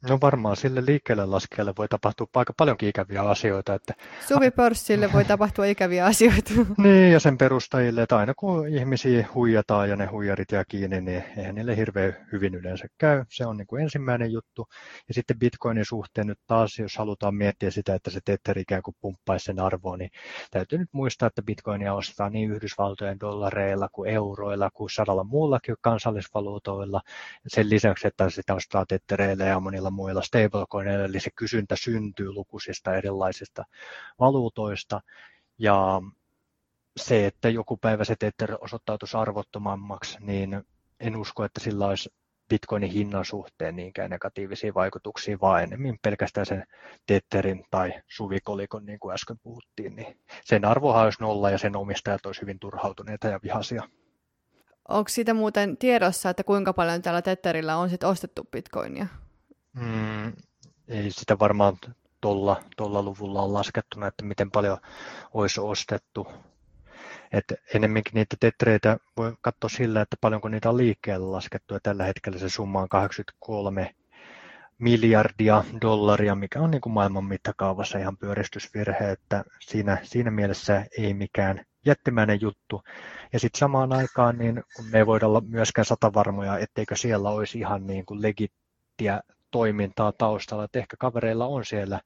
No varmaan sille liikkeelle laskijalle voi tapahtua aika paljonkin ikäviä asioita. Että... Suvi-pörssille voi tapahtua ikäviä asioita. niin, ja sen perustajille, että aina kun ihmisiä huijataan ja ne huijarit jää kiinni, niin eihän niille hirveän hyvin yleensä käy. Se on niin kuin ensimmäinen juttu. Ja sitten Bitcoinin suhteen nyt taas, jos halutaan miettiä sitä, että se Tether ikään kuin pumppaisi sen arvoa, niin täytyy nyt muistaa, että Bitcoinia ostetaan niin Yhdysvaltojen dollareilla kuin euroilla kuin sadalla muullakin kansallisvaluutoilla. Sen lisäksi, että sitä ostaa Tethereillä ja monilla muilla stablecoineilla, eli se kysyntä syntyy lukuisista erilaisista valuutoista. Ja se, että joku päivä se Tether osoittautuisi arvottomammaksi, niin en usko, että sillä olisi bitcoinin hinnan suhteen niinkään negatiivisia vaikutuksia, vaan enemmän pelkästään sen Tetherin tai suvikolikon, niin kuin äsken puhuttiin, niin sen arvohan olisi nolla ja sen omistajat olisi hyvin turhautuneita ja vihaisia. Onko siitä muuten tiedossa, että kuinka paljon tällä Tetherillä on sit ostettu bitcoinia? Mm, ei sitä varmaan tuolla, tuolla luvulla on laskettuna, että miten paljon olisi ostettu. Et enemmänkin niitä tetreitä voi katsoa sillä, että paljonko niitä on liikkeelle laskettu, ja tällä hetkellä se summa on 83 miljardia dollaria, mikä on niin kuin maailman mittakaavassa ihan pyöristysvirhe, että siinä, siinä mielessä ei mikään jättimäinen juttu. Ja sitten samaan aikaan, niin kun me ei voida olla myöskään satavarmoja, etteikö siellä olisi ihan niin kuin legittiä toimintaa taustalla, että ehkä kavereilla on siellä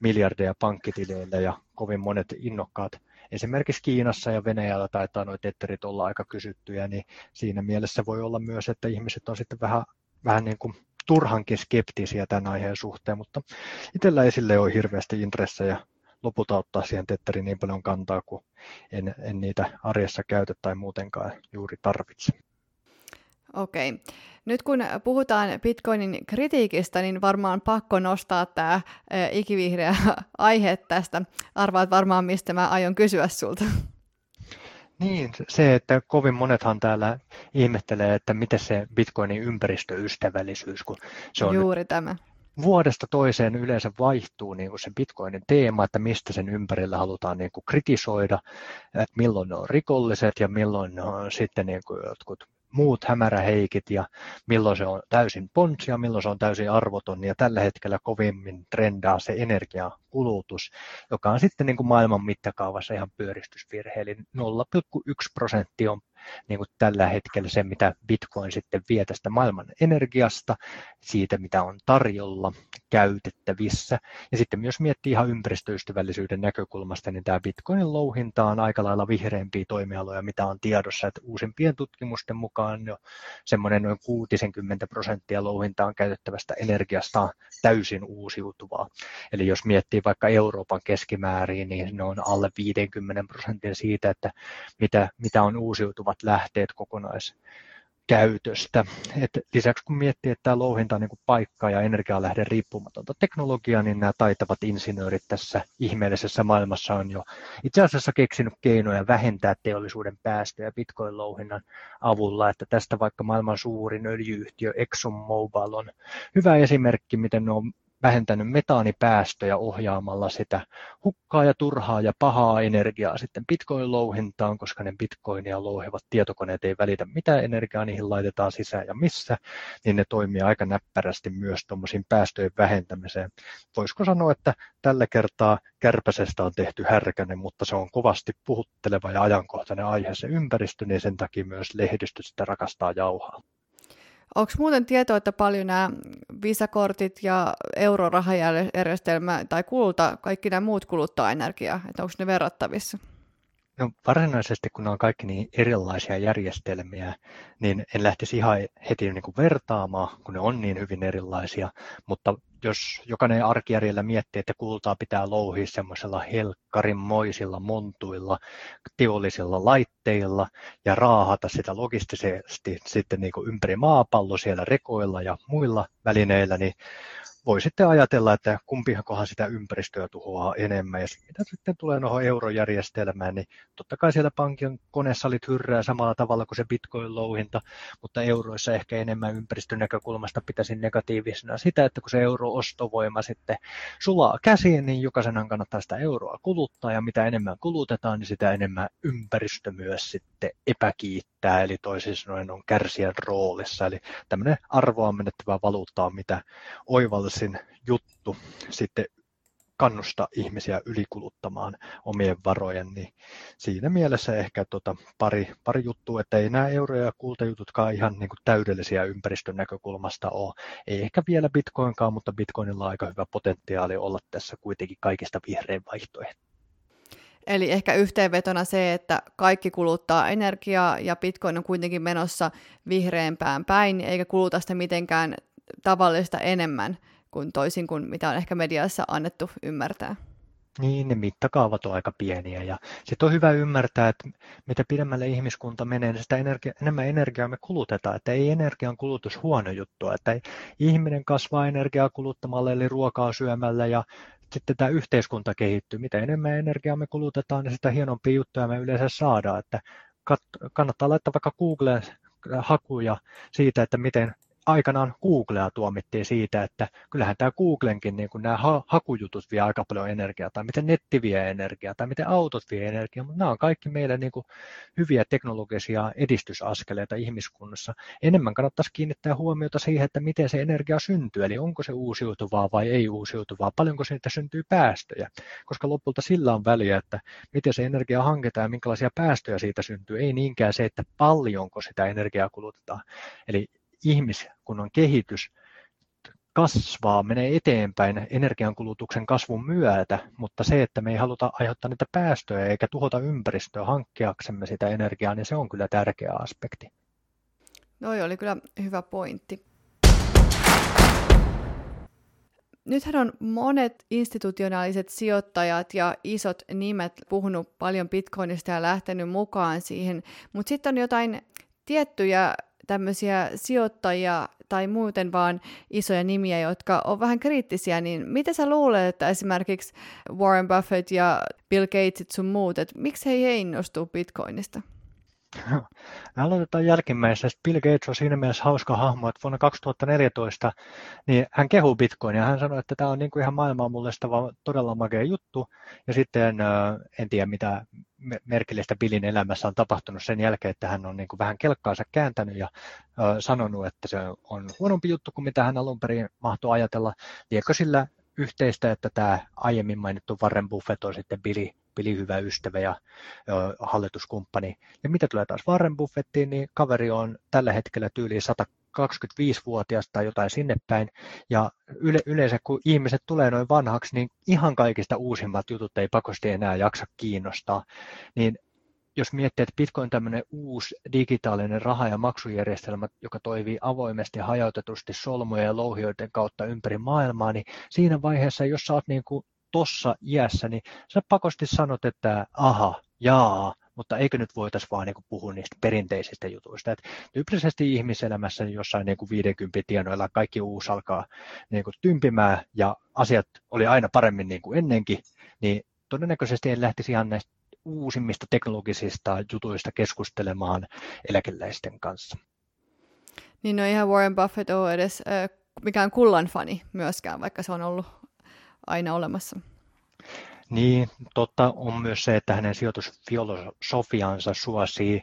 miljardeja pankkitileillä ja kovin monet innokkaat esimerkiksi Kiinassa ja Venäjällä taitaa nuo tetterit olla aika kysyttyjä, niin siinä mielessä voi olla myös, että ihmiset on sitten vähän, vähän niin kuin turhankin skeptisiä tämän aiheen suhteen, mutta itsellä ei sille ole hirveästi intressejä lopulta ottaa siihen tetteriin niin paljon kantaa, kun en, en niitä arjessa käytä tai muutenkaan juuri tarvitse. Okei. Nyt kun puhutaan Bitcoinin kritiikistä, niin varmaan pakko nostaa tämä ikivihreä aihe tästä. Arvaat varmaan, mistä mä aion kysyä sulta. Niin, se, että kovin monethan täällä ihmettelee, että miten se Bitcoinin ympäristöystävällisyys, kun se on Juuri tämä. vuodesta toiseen yleensä vaihtuu niin kuin se Bitcoinin teema, että mistä sen ympärillä halutaan niin kuin kritisoida, että milloin ne on rikolliset ja milloin ne on sitten niin kuin jotkut muut hämäräheikit ja milloin se on täysin ponsi ja milloin se on täysin arvoton. Ja tällä hetkellä kovimmin trendaa se energiakulutus, joka on sitten niin kuin maailman mittakaavassa ihan pyöristysvirhe, eli 0,1 prosentti on niin kuin tällä hetkellä se, mitä Bitcoin sitten vie tästä maailman energiasta, siitä mitä on tarjolla, käytettävissä. Ja sitten myös miettii ihan ympäristöystävällisyyden näkökulmasta, niin tämä Bitcoinin louhinta on aika lailla vihreämpiä toimialoja, mitä on tiedossa, että uusimpien tutkimusten mukaan jo semmoinen noin 60 prosenttia louhintaan käytettävästä energiasta on täysin uusiutuvaa. Eli jos miettii vaikka Euroopan keskimääriin, niin ne on alle 50 prosentin siitä, että mitä, mitä on uusiutuva ovat lähteet kokonaiskäytöstä. Et lisäksi kun miettii, että tämä louhinta on niin paikka ja energialähde riippumatonta teknologiaa, niin nämä taitavat insinöörit tässä ihmeellisessä maailmassa on jo itse asiassa keksinyt keinoja vähentää teollisuuden päästöjä Bitcoin-louhinnan avulla, että tästä vaikka maailman suurin öljyyhtiö ExxonMobil on hyvä esimerkki, miten ne on vähentänyt metaanipäästöjä ohjaamalla sitä hukkaa ja turhaa ja pahaa energiaa sitten bitcoin-louhintaan, koska ne bitcoinia louhevat tietokoneet ei välitä mitä energiaa niihin laitetaan sisään ja missä, niin ne toimii aika näppärästi myös tuommoisiin päästöjen vähentämiseen. Voisiko sanoa, että tällä kertaa kärpäsestä on tehty härkänen, mutta se on kovasti puhutteleva ja ajankohtainen aihe se ympäristö, niin sen takia myös lehdistö sitä rakastaa jauhaa. Onko muuten tietoa, että paljon nämä visakortit ja eurorahajärjestelmä tai kulta, kaikki nämä muut kuluttaa energiaa, että onko ne verrattavissa? No varsinaisesti, kun on kaikki niin erilaisia järjestelmiä, niin en lähtisi ihan heti niin kuin vertaamaan, kun ne on niin hyvin erilaisia, mutta jos jokainen arkijärjellä miettii, että kultaa pitää louhia semmoisella helkkarinmoisilla montuilla, teollisilla laitteilla ja raahata sitä logistisesti sitten niin kuin ympäri maapallo siellä rekoilla ja muilla välineillä, niin voi sitten ajatella, että kumpihan sitä ympäristöä tuhoaa enemmän. Ja mitä sitten tulee noin eurojärjestelmään, niin totta kai siellä pankin konesalit hyrrää samalla tavalla kuin se bitcoin-louhinta, mutta euroissa ehkä enemmän ympäristön näkökulmasta pitäisi negatiivisena sitä, että kun se euro ostovoima sitten sulaa käsiin, niin jokaisen kannattaa sitä euroa kuluttaa, ja mitä enemmän kulutetaan, niin sitä enemmän ympäristö myös sitten epäkiittää, eli toisin sanoen on kärsijän roolissa, eli tämmöinen arvoa menettävä valuutta on mitä oivallisin juttu sitten kannusta ihmisiä ylikuluttamaan omien varojen, niin siinä mielessä ehkä tota pari, pari juttua, että ei nämä euro- ja kultajututkaan ihan niin kuin täydellisiä ympäristön näkökulmasta ole. Ei ehkä vielä bitcoinkaan, mutta bitcoinilla on aika hyvä potentiaali olla tässä kuitenkin kaikista vihrein vaihtoehto. Eli ehkä yhteenvetona se, että kaikki kuluttaa energiaa ja Bitcoin on kuitenkin menossa vihreämpään päin, eikä kuluta sitä mitenkään tavallista enemmän kuin toisin kuin mitä on ehkä mediassa annettu ymmärtää. Niin, ne mittakaavat on aika pieniä ja sitten on hyvä ymmärtää, että mitä pidemmälle ihmiskunta menee, niin sitä energia, enemmän energiaa me kulutetaan, että ei energian kulutus huono juttu, että ihminen kasvaa energiaa kuluttamalla eli ruokaa syömällä ja sitten tämä yhteiskunta kehittyy. Mitä enemmän energiaa me kulutetaan, niin sitä hienompia juttuja me yleensä saadaan, että kannattaa laittaa vaikka Googleen hakuja siitä, että miten aikanaan Googlea tuomittiin siitä, että kyllähän tämä Googlenkin niin nämä hakujutut vie aika paljon energiaa, tai miten netti vie energiaa, tai miten autot vie energiaa, mutta nämä on kaikki meille niin hyviä teknologisia edistysaskeleita ihmiskunnassa. Enemmän kannattaisi kiinnittää huomiota siihen, että miten se energia syntyy, eli onko se uusiutuvaa vai ei uusiutuvaa, paljonko siitä syntyy päästöjä, koska lopulta sillä on väliä, että miten se energia hankitaan ja minkälaisia päästöjä siitä syntyy, ei niinkään se, että paljonko sitä energiaa kulutetaan. Eli ihmiskunnan kehitys kasvaa, menee eteenpäin energiankulutuksen kasvun myötä, mutta se, että me ei haluta aiheuttaa niitä päästöjä eikä tuhota ympäristöä hankkiaksemme sitä energiaa, niin se on kyllä tärkeä aspekti. Noi oli kyllä hyvä pointti. Nythän on monet institutionaaliset sijoittajat ja isot nimet puhunut paljon bitcoinista ja lähtenyt mukaan siihen, mutta sitten on jotain tiettyjä tämmöisiä sijoittajia tai muuten vaan isoja nimiä, jotka on vähän kriittisiä, niin mitä sä luulet, että esimerkiksi Warren Buffett ja Bill Gatesit sun muut, että miksi he ei innostu Bitcoinista? Aloitetaan jälkimmäisestä. Bill Gates on siinä mielessä hauska hahmo, että vuonna 2014 niin hän kehuu Bitcoinia. Hän sanoi, että tämä on niin kuin ihan maailmaa mullistava todella makea juttu. Ja sitten en tiedä, mitä merkillistä Billin elämässä on tapahtunut sen jälkeen, että hän on niin kuin vähän kelkkaansa kääntänyt ja sanonut, että se on huonompi juttu kuin mitä hän alun perin mahtoi ajatella. Liekö sillä yhteistä, että tämä aiemmin mainittu Warren Buffett on sitten Billy Billy hyvä ystävä ja hallituskumppani. Ja mitä tulee taas Warren Buffettiin, niin kaveri on tällä hetkellä tyyli 125-vuotias tai jotain sinne päin. Ja yle, yleensä kun ihmiset tulee noin vanhaksi, niin ihan kaikista uusimmat jutut ei pakosti enää jaksa kiinnostaa. Niin jos miettii, että Bitcoin on tämmöinen uusi digitaalinen raha- ja maksujärjestelmä, joka toimii avoimesti ja hajautetusti solmujen ja louhioiden kautta ympäri maailmaa, niin siinä vaiheessa, jos sä oot niin kuin tuossa iässä, niin sä pakosti sanot, että aha, jaa, mutta eikö nyt voitaisiin vaan niin puhua niistä perinteisistä jutuista. Et tyypillisesti ihmiselämässä jossain niin kuin 50 tienoilla kaikki uusi alkaa niin kuin tympimään ja asiat oli aina paremmin niin kuin ennenkin, niin todennäköisesti en lähtisi ihan näistä uusimmista teknologisista jutuista keskustelemaan eläkeläisten kanssa. Niin no ihan Warren Buffett ole edes äh, mikään kullan fani myöskään, vaikka se on ollut aina olemassa. Niin, totta on myös se, että hänen sijoitusfilosofiansa suosii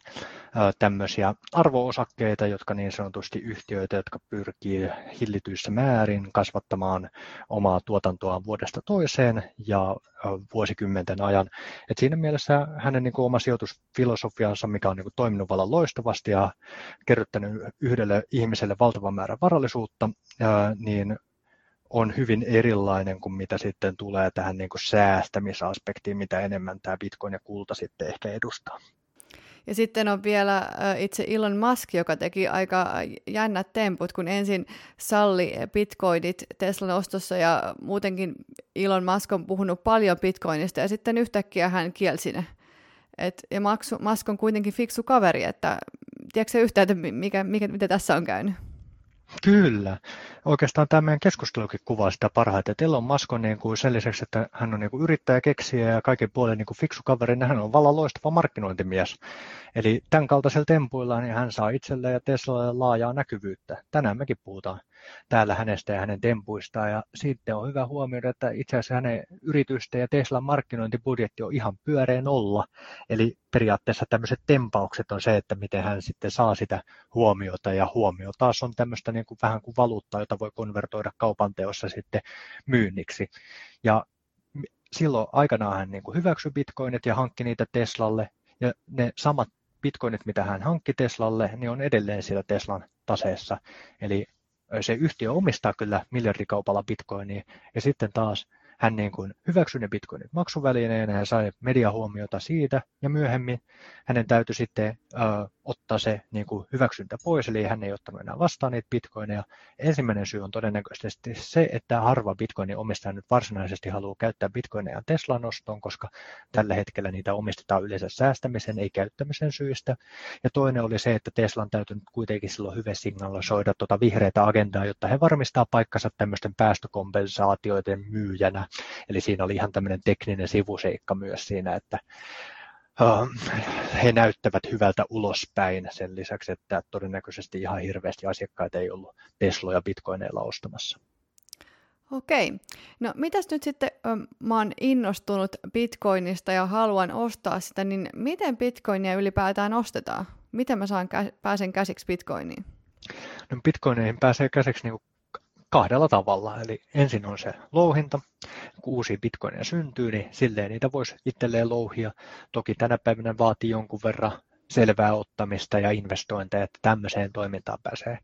tämmöisiä arvoosakkeita, jotka niin sanotusti yhtiöitä, jotka pyrkii hillityissä määrin kasvattamaan omaa tuotantoaan vuodesta toiseen ja vuosikymmenten ajan. Et siinä mielessä hänen niin kuin, oma sijoitusfilosofiansa, mikä on niin kuin, toiminut vallan loistavasti ja kerryttänyt yhdelle ihmiselle valtavan määrän varallisuutta, niin on hyvin erilainen kuin mitä sitten tulee tähän niin kuin säästämisaspektiin, mitä enemmän tämä Bitcoin ja kulta sitten ehkä edustaa. Ja sitten on vielä itse Elon Musk, joka teki aika jännät temput, kun ensin salli bitcoinit Teslan ostossa ja muutenkin Elon Musk on puhunut paljon bitcoinista ja sitten yhtäkkiä hän kielsi ne. Et, ja Musk on kuitenkin fiksu kaveri, että tiedätkö yhtään, että mikä, mikä, mitä tässä on käynyt? Kyllä. Oikeastaan tämä meidän keskustelukin kuvaa sitä parhaiten. Musk on niin kuin sen lisäksi, että hän on niin kuin yrittäjä, keksiä ja kaiken puolen niin kuin fiksu kaveri, niin hän on vallan loistava markkinointimies. Eli tämän kaltaisella tempuilla niin hän saa itselleen ja Teslalle laajaa näkyvyyttä. Tänään mekin puhutaan täällä hänestä ja hänen tempuistaan. Ja sitten on hyvä huomioida, että itse asiassa hänen yritysten ja Teslan markkinointibudjetti on ihan pyöreä nolla. Eli periaatteessa tämmöiset tempaukset on se, että miten hän sitten saa sitä huomiota. Ja huomio taas on tämmöistä niin kuin vähän kuin valuuttaa, jota voi konvertoida kaupan teossa sitten myynniksi. Ja silloin aikanaan hän niin kuin hyväksyi bitcoinit ja hankki niitä Teslalle. Ja ne samat bitcoinit, mitä hän hankki Teslalle, niin on edelleen siellä Teslan taseessa. Eli se yhtiö omistaa kyllä miljardikaupalla bitcoinia ja sitten taas hän niin kuin hyväksyi ne bitcoinit maksuvälineenä ja sai mediahuomiota siitä ja myöhemmin hänen täytyy sitten ottaa se niin kuin hyväksyntä pois, eli hän ei ottanut enää vastaan niitä bitcoineja. Ensimmäinen syy on todennäköisesti se, että harva bitcoinin omistaja nyt varsinaisesti haluaa käyttää bitcoineja Teslan ostoon, koska tällä hetkellä niitä omistetaan yleensä säästämisen, ei käyttämisen syistä. Ja toinen oli se, että Teslan täytyy nyt kuitenkin silloin hyvä signaloida tuota vihreätä agendaa, jotta he varmistaa paikkansa tämmöisten päästökompensaatioiden myyjänä. Eli siinä oli ihan tämmöinen tekninen sivuseikka myös siinä, että he näyttävät hyvältä ulospäin sen lisäksi, että todennäköisesti ihan hirveästi asiakkaita ei ollut Tesloja bitcoineilla ostamassa. Okei. No mitäs nyt sitten, mä oon innostunut bitcoinista ja haluan ostaa sitä, niin miten bitcoinia ylipäätään ostetaan? Miten mä saan, pääsen käsiksi bitcoiniin? No bitcoineihin pääsee käsiksi niin kahdella tavalla. Eli ensin on se louhinta. Kun uusia bitcoineja syntyy, niin silleen niitä voisi itselleen louhia. Toki tänä päivänä vaatii jonkun verran selvää ottamista ja investointeja, että tämmöiseen toimintaan pääsee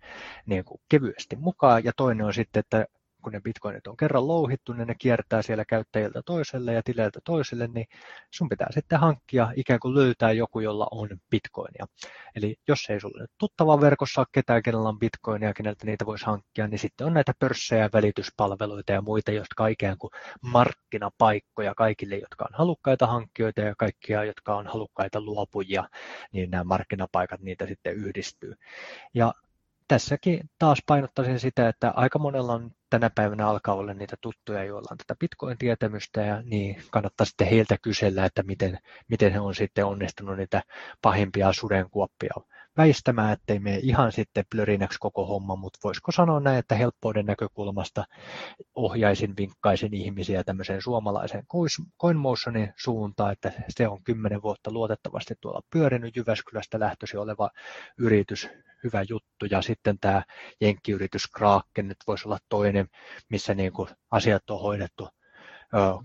niin kuin kevyesti mukaan. Ja toinen on sitten, että kun ne bitcoinit on kerran louhittu, niin ne kiertää siellä käyttäjiltä toiselle ja tileiltä toiselle, niin sun pitää sitten hankkia, ikään kuin löytää joku, jolla on bitcoinia. Eli jos ei sulle tuttava verkossa ole ketään, kenellä on bitcoinia, keneltä niitä voisi hankkia, niin sitten on näitä pörssejä, välityspalveluita ja muita, jotka ikään kuin markkinapaikkoja kaikille, jotka on halukkaita hankkijoita ja kaikkia, jotka on halukkaita luopujia, niin nämä markkinapaikat niitä sitten yhdistyy. Ja tässäkin taas painottaisin sitä, että aika monella on tänä päivänä alkaa olla niitä tuttuja, joilla on tätä Bitcoin-tietämystä, ja niin kannattaa sitten heiltä kysellä, että miten, miten he on sitten onnistunut niitä pahimpia sudenkuoppia väistämään, ettei mene ihan sitten plörinäksi koko homma, mutta voisiko sanoa näin, että helppouden näkökulmasta ohjaisin, vinkkaisin ihmisiä tämmöiseen suomalaiseen CoinMotionin suuntaan, että se on kymmenen vuotta luotettavasti tuolla pyörinyt Jyväskylästä lähtöisin oleva yritys, hyvä juttu, ja sitten tämä jenkkiyritys Kraken nyt voisi olla toinen, missä niin kuin asiat on hoidettu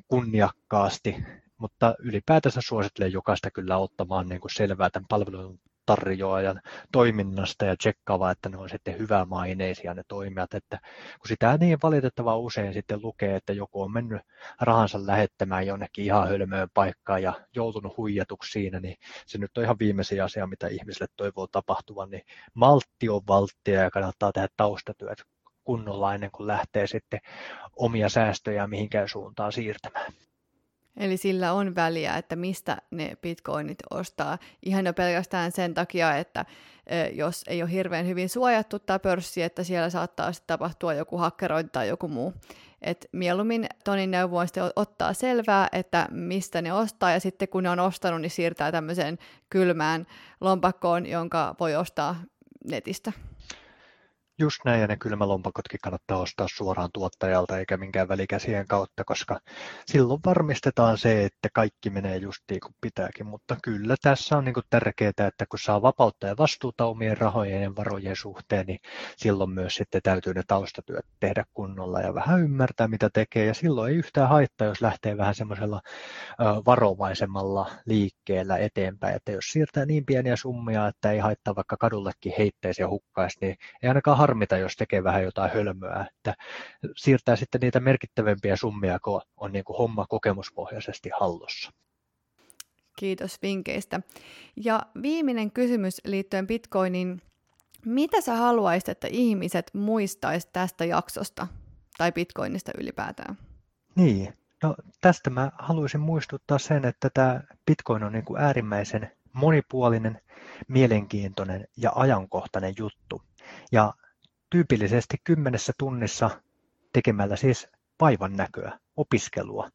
kunniakkaasti, mutta ylipäätänsä suosittelen jokaista kyllä ottamaan niin kuin selvää tämän palvelun tarjoajan toiminnasta ja tsekkaamaan, että ne on sitten hyvämaineisia ne toimijat, että kun sitä niin valitettavaa usein sitten lukee, että joku on mennyt rahansa lähettämään jonnekin ihan hölmöön paikkaan ja joutunut huijatuksi siinä, niin se nyt on ihan viimeisin asia, mitä ihmisille toivoo tapahtuvan, niin maltti on valttia ja kannattaa tehdä taustatyöt kunnolla ennen kuin lähtee sitten omia säästöjä mihinkään suuntaan siirtämään. Eli sillä on väliä, että mistä ne bitcoinit ostaa. Ihan jo pelkästään sen takia, että jos ei ole hirveän hyvin suojattu tämä pörssi, että siellä saattaa sitten tapahtua joku hakkerointi tai joku muu. Et mieluummin Tonin neuvo on sitten ottaa selvää, että mistä ne ostaa, ja sitten kun ne on ostanut, niin siirtää tämmöiseen kylmään lompakkoon, jonka voi ostaa netistä. Just näin, ja ne kylmälompakotkin kannattaa ostaa suoraan tuottajalta eikä minkään välikäsien kautta, koska silloin varmistetaan se, että kaikki menee just niin kuin pitääkin. Mutta kyllä tässä on niin kuin tärkeää, että kun saa vapautta ja vastuuta omien rahojen ja varojen suhteen, niin silloin myös sitten täytyy ne taustatyöt tehdä kunnolla ja vähän ymmärtää, mitä tekee. Ja silloin ei yhtään haittaa, jos lähtee vähän semmoisella varovaisemmalla liikkeellä eteenpäin. Että jos siirtää niin pieniä summia, että ei haittaa vaikka kadullekin heitteisiä hukkaisi, niin ei ainakaan harmita, jos tekee vähän jotain hölmöä, että siirtää sitten niitä merkittävämpiä summia, kun on niin kuin homma kokemuspohjaisesti hallussa. Kiitos vinkkeistä. Ja viimeinen kysymys liittyen Bitcoiniin. Mitä sä haluaisit, että ihmiset muistaisivat tästä jaksosta tai Bitcoinista ylipäätään? Niin, no tästä mä haluaisin muistuttaa sen, että tämä Bitcoin on niin kuin äärimmäisen monipuolinen, mielenkiintoinen ja ajankohtainen juttu. Ja tyypillisesti kymmenessä tunnissa tekemällä siis vaivan näköä, opiskelua,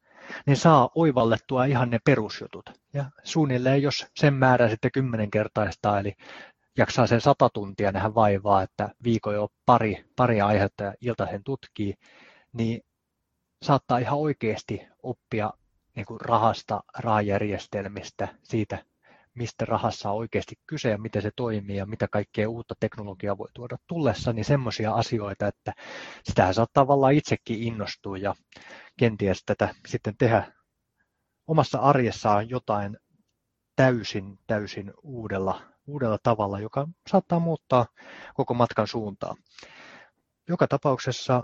niin saa oivallettua ihan ne perusjutut. Ja suunnilleen, jos sen määrä sitten kymmenen kertaistaa, eli jaksaa sen sata tuntia nähdä vaivaa, että viikon jo pari, pari aihetta ja iltaisen tutkii, niin saattaa ihan oikeasti oppia niin kuin rahasta, rahajärjestelmistä, siitä, mistä rahassa on oikeasti kyse ja miten se toimii ja mitä kaikkea uutta teknologiaa voi tuoda tullessa, niin semmoisia asioita, että sitä saattaa tavallaan itsekin innostua ja kenties tätä sitten tehdä omassa arjessaan jotain täysin, täysin uudella, uudella tavalla, joka saattaa muuttaa koko matkan suuntaa. Joka tapauksessa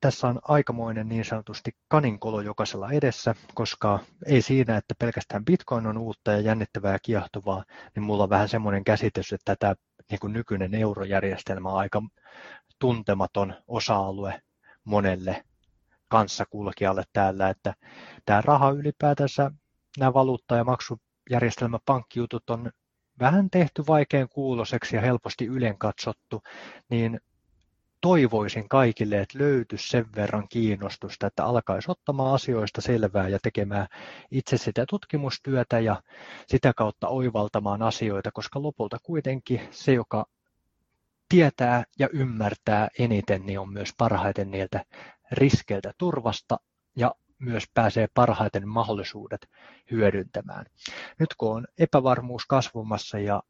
tässä on aikamoinen niin sanotusti kaninkolo jokaisella edessä, koska ei siinä, että pelkästään Bitcoin on uutta ja jännittävää ja kiehtovaa, niin mulla on vähän semmoinen käsitys, että tämä niin kuin nykyinen eurojärjestelmä on aika tuntematon osa-alue monelle kanssakulkijalle täällä, että tämä raha ylipäätänsä, nämä valuutta- ja maksujärjestelmä pankkijutut on vähän tehty vaikean kuuloseksi ja helposti ylen katsottu, niin toivoisin kaikille, että löytyisi sen verran kiinnostusta, että alkaisi ottamaan asioista selvää ja tekemään itse sitä tutkimustyötä ja sitä kautta oivaltamaan asioita, koska lopulta kuitenkin se, joka tietää ja ymmärtää eniten, niin on myös parhaiten niiltä riskeiltä turvasta ja myös pääsee parhaiten mahdollisuudet hyödyntämään. Nyt kun on epävarmuus kasvumassa ja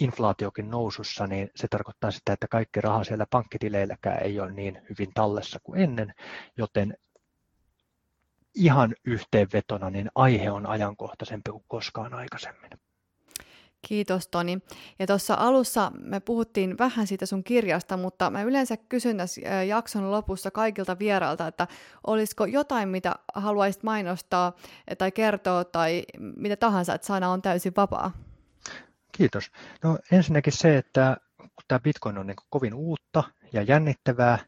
inflaatiokin nousussa, niin se tarkoittaa sitä, että kaikki raha siellä pankkitileilläkään ei ole niin hyvin tallessa kuin ennen, joten ihan yhteenvetona niin aihe on ajankohtaisempi kuin koskaan aikaisemmin. Kiitos Toni. Ja tuossa alussa me puhuttiin vähän siitä sun kirjasta, mutta mä yleensä kysyn tässä jakson lopussa kaikilta vierailta, että olisiko jotain, mitä haluaisit mainostaa tai kertoa tai mitä tahansa, että sana on täysin vapaa. Kiitos. No ensinnäkin se, että kun tämä Bitcoin on niin kovin uutta ja jännittävää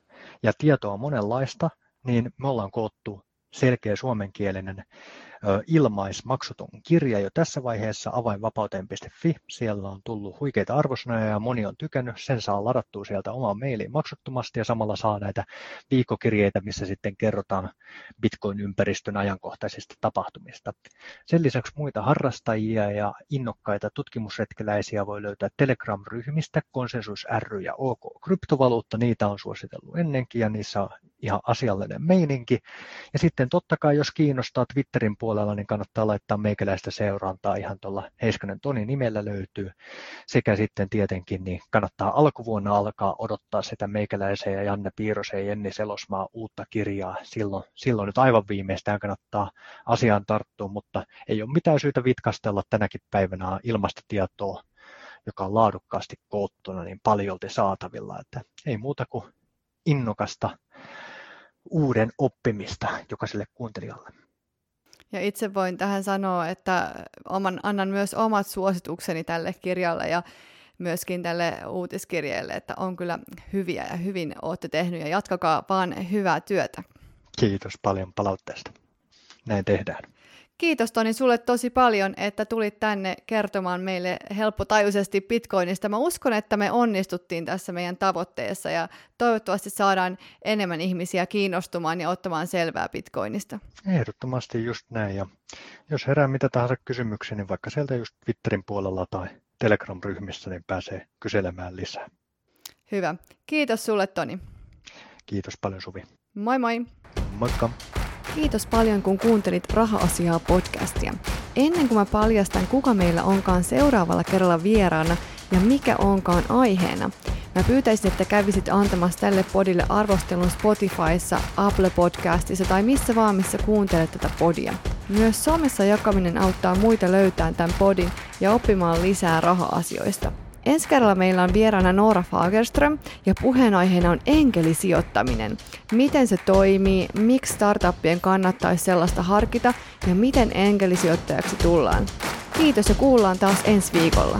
ja tietoa monenlaista, niin me ollaan koottu selkeä suomenkielinen ilmaismaksuton kirja jo tässä vaiheessa avainvapauteen.fi. Siellä on tullut huikeita arvosanoja ja moni on tykännyt. Sen saa ladattua sieltä omaan mailiin maksuttomasti ja samalla saa näitä viikkokirjeitä, missä sitten kerrotaan Bitcoin-ympäristön ajankohtaisista tapahtumista. Sen lisäksi muita harrastajia ja innokkaita tutkimusretkeläisiä voi löytää Telegram-ryhmistä Konsensus ry ja OK Kryptovaluutta. Niitä on suositellut ennenkin ja niissä ihan asiallinen meininki. Ja sitten totta kai, jos kiinnostaa Twitterin puolella, niin kannattaa laittaa meikäläistä seurantaa ihan tuolla Heiskanen Toni nimellä löytyy. Sekä sitten tietenkin niin kannattaa alkuvuonna alkaa odottaa sitä meikäläisen ja Janne Piirosen ja Jenni Selosmaa uutta kirjaa. Silloin, silloin nyt aivan viimeistään kannattaa asiaan tarttua, mutta ei ole mitään syytä vitkastella tänäkin päivänä ilmastotietoa joka on laadukkaasti koottuna, niin paljolti saatavilla. Että ei muuta kuin innokasta uuden oppimista jokaiselle kuuntelijalle. Ja itse voin tähän sanoa, että oman, annan myös omat suositukseni tälle kirjalle ja myöskin tälle uutiskirjeelle, että on kyllä hyviä ja hyvin olette tehnyt ja jatkakaa vaan hyvää työtä. Kiitos paljon palautteesta. Näin tehdään. Kiitos Toni sulle tosi paljon, että tulit tänne kertomaan meille helppotajuisesti Bitcoinista. Mä uskon, että me onnistuttiin tässä meidän tavoitteessa ja toivottavasti saadaan enemmän ihmisiä kiinnostumaan ja ottamaan selvää Bitcoinista. Ehdottomasti just näin. Ja jos herää mitä tahansa kysymyksiä, niin vaikka sieltä just Twitterin puolella tai Telegram-ryhmissä, niin pääsee kyselemään lisää. Hyvä. Kiitos sulle Toni. Kiitos paljon Suvi. Moi moi. Moikka. Kiitos paljon, kun kuuntelit Raha-asiaa podcastia. Ennen kuin mä paljastan, kuka meillä onkaan seuraavalla kerralla vieraana ja mikä onkaan aiheena, mä pyytäisin, että kävisit antamassa tälle podille arvostelun Spotifyssa, Apple Podcastissa tai missä vaan, missä kuuntelet tätä podia. Myös somessa jakaminen auttaa muita löytämään tämän podin ja oppimaan lisää raha-asioista. Ensi kerralla meillä on vieraana Noora Fagerström ja puheenaiheena on enkelisijoittaminen. Miten se toimii, miksi startuppien kannattaisi sellaista harkita ja miten enkelisijoittajaksi tullaan. Kiitos ja kuullaan taas ensi viikolla.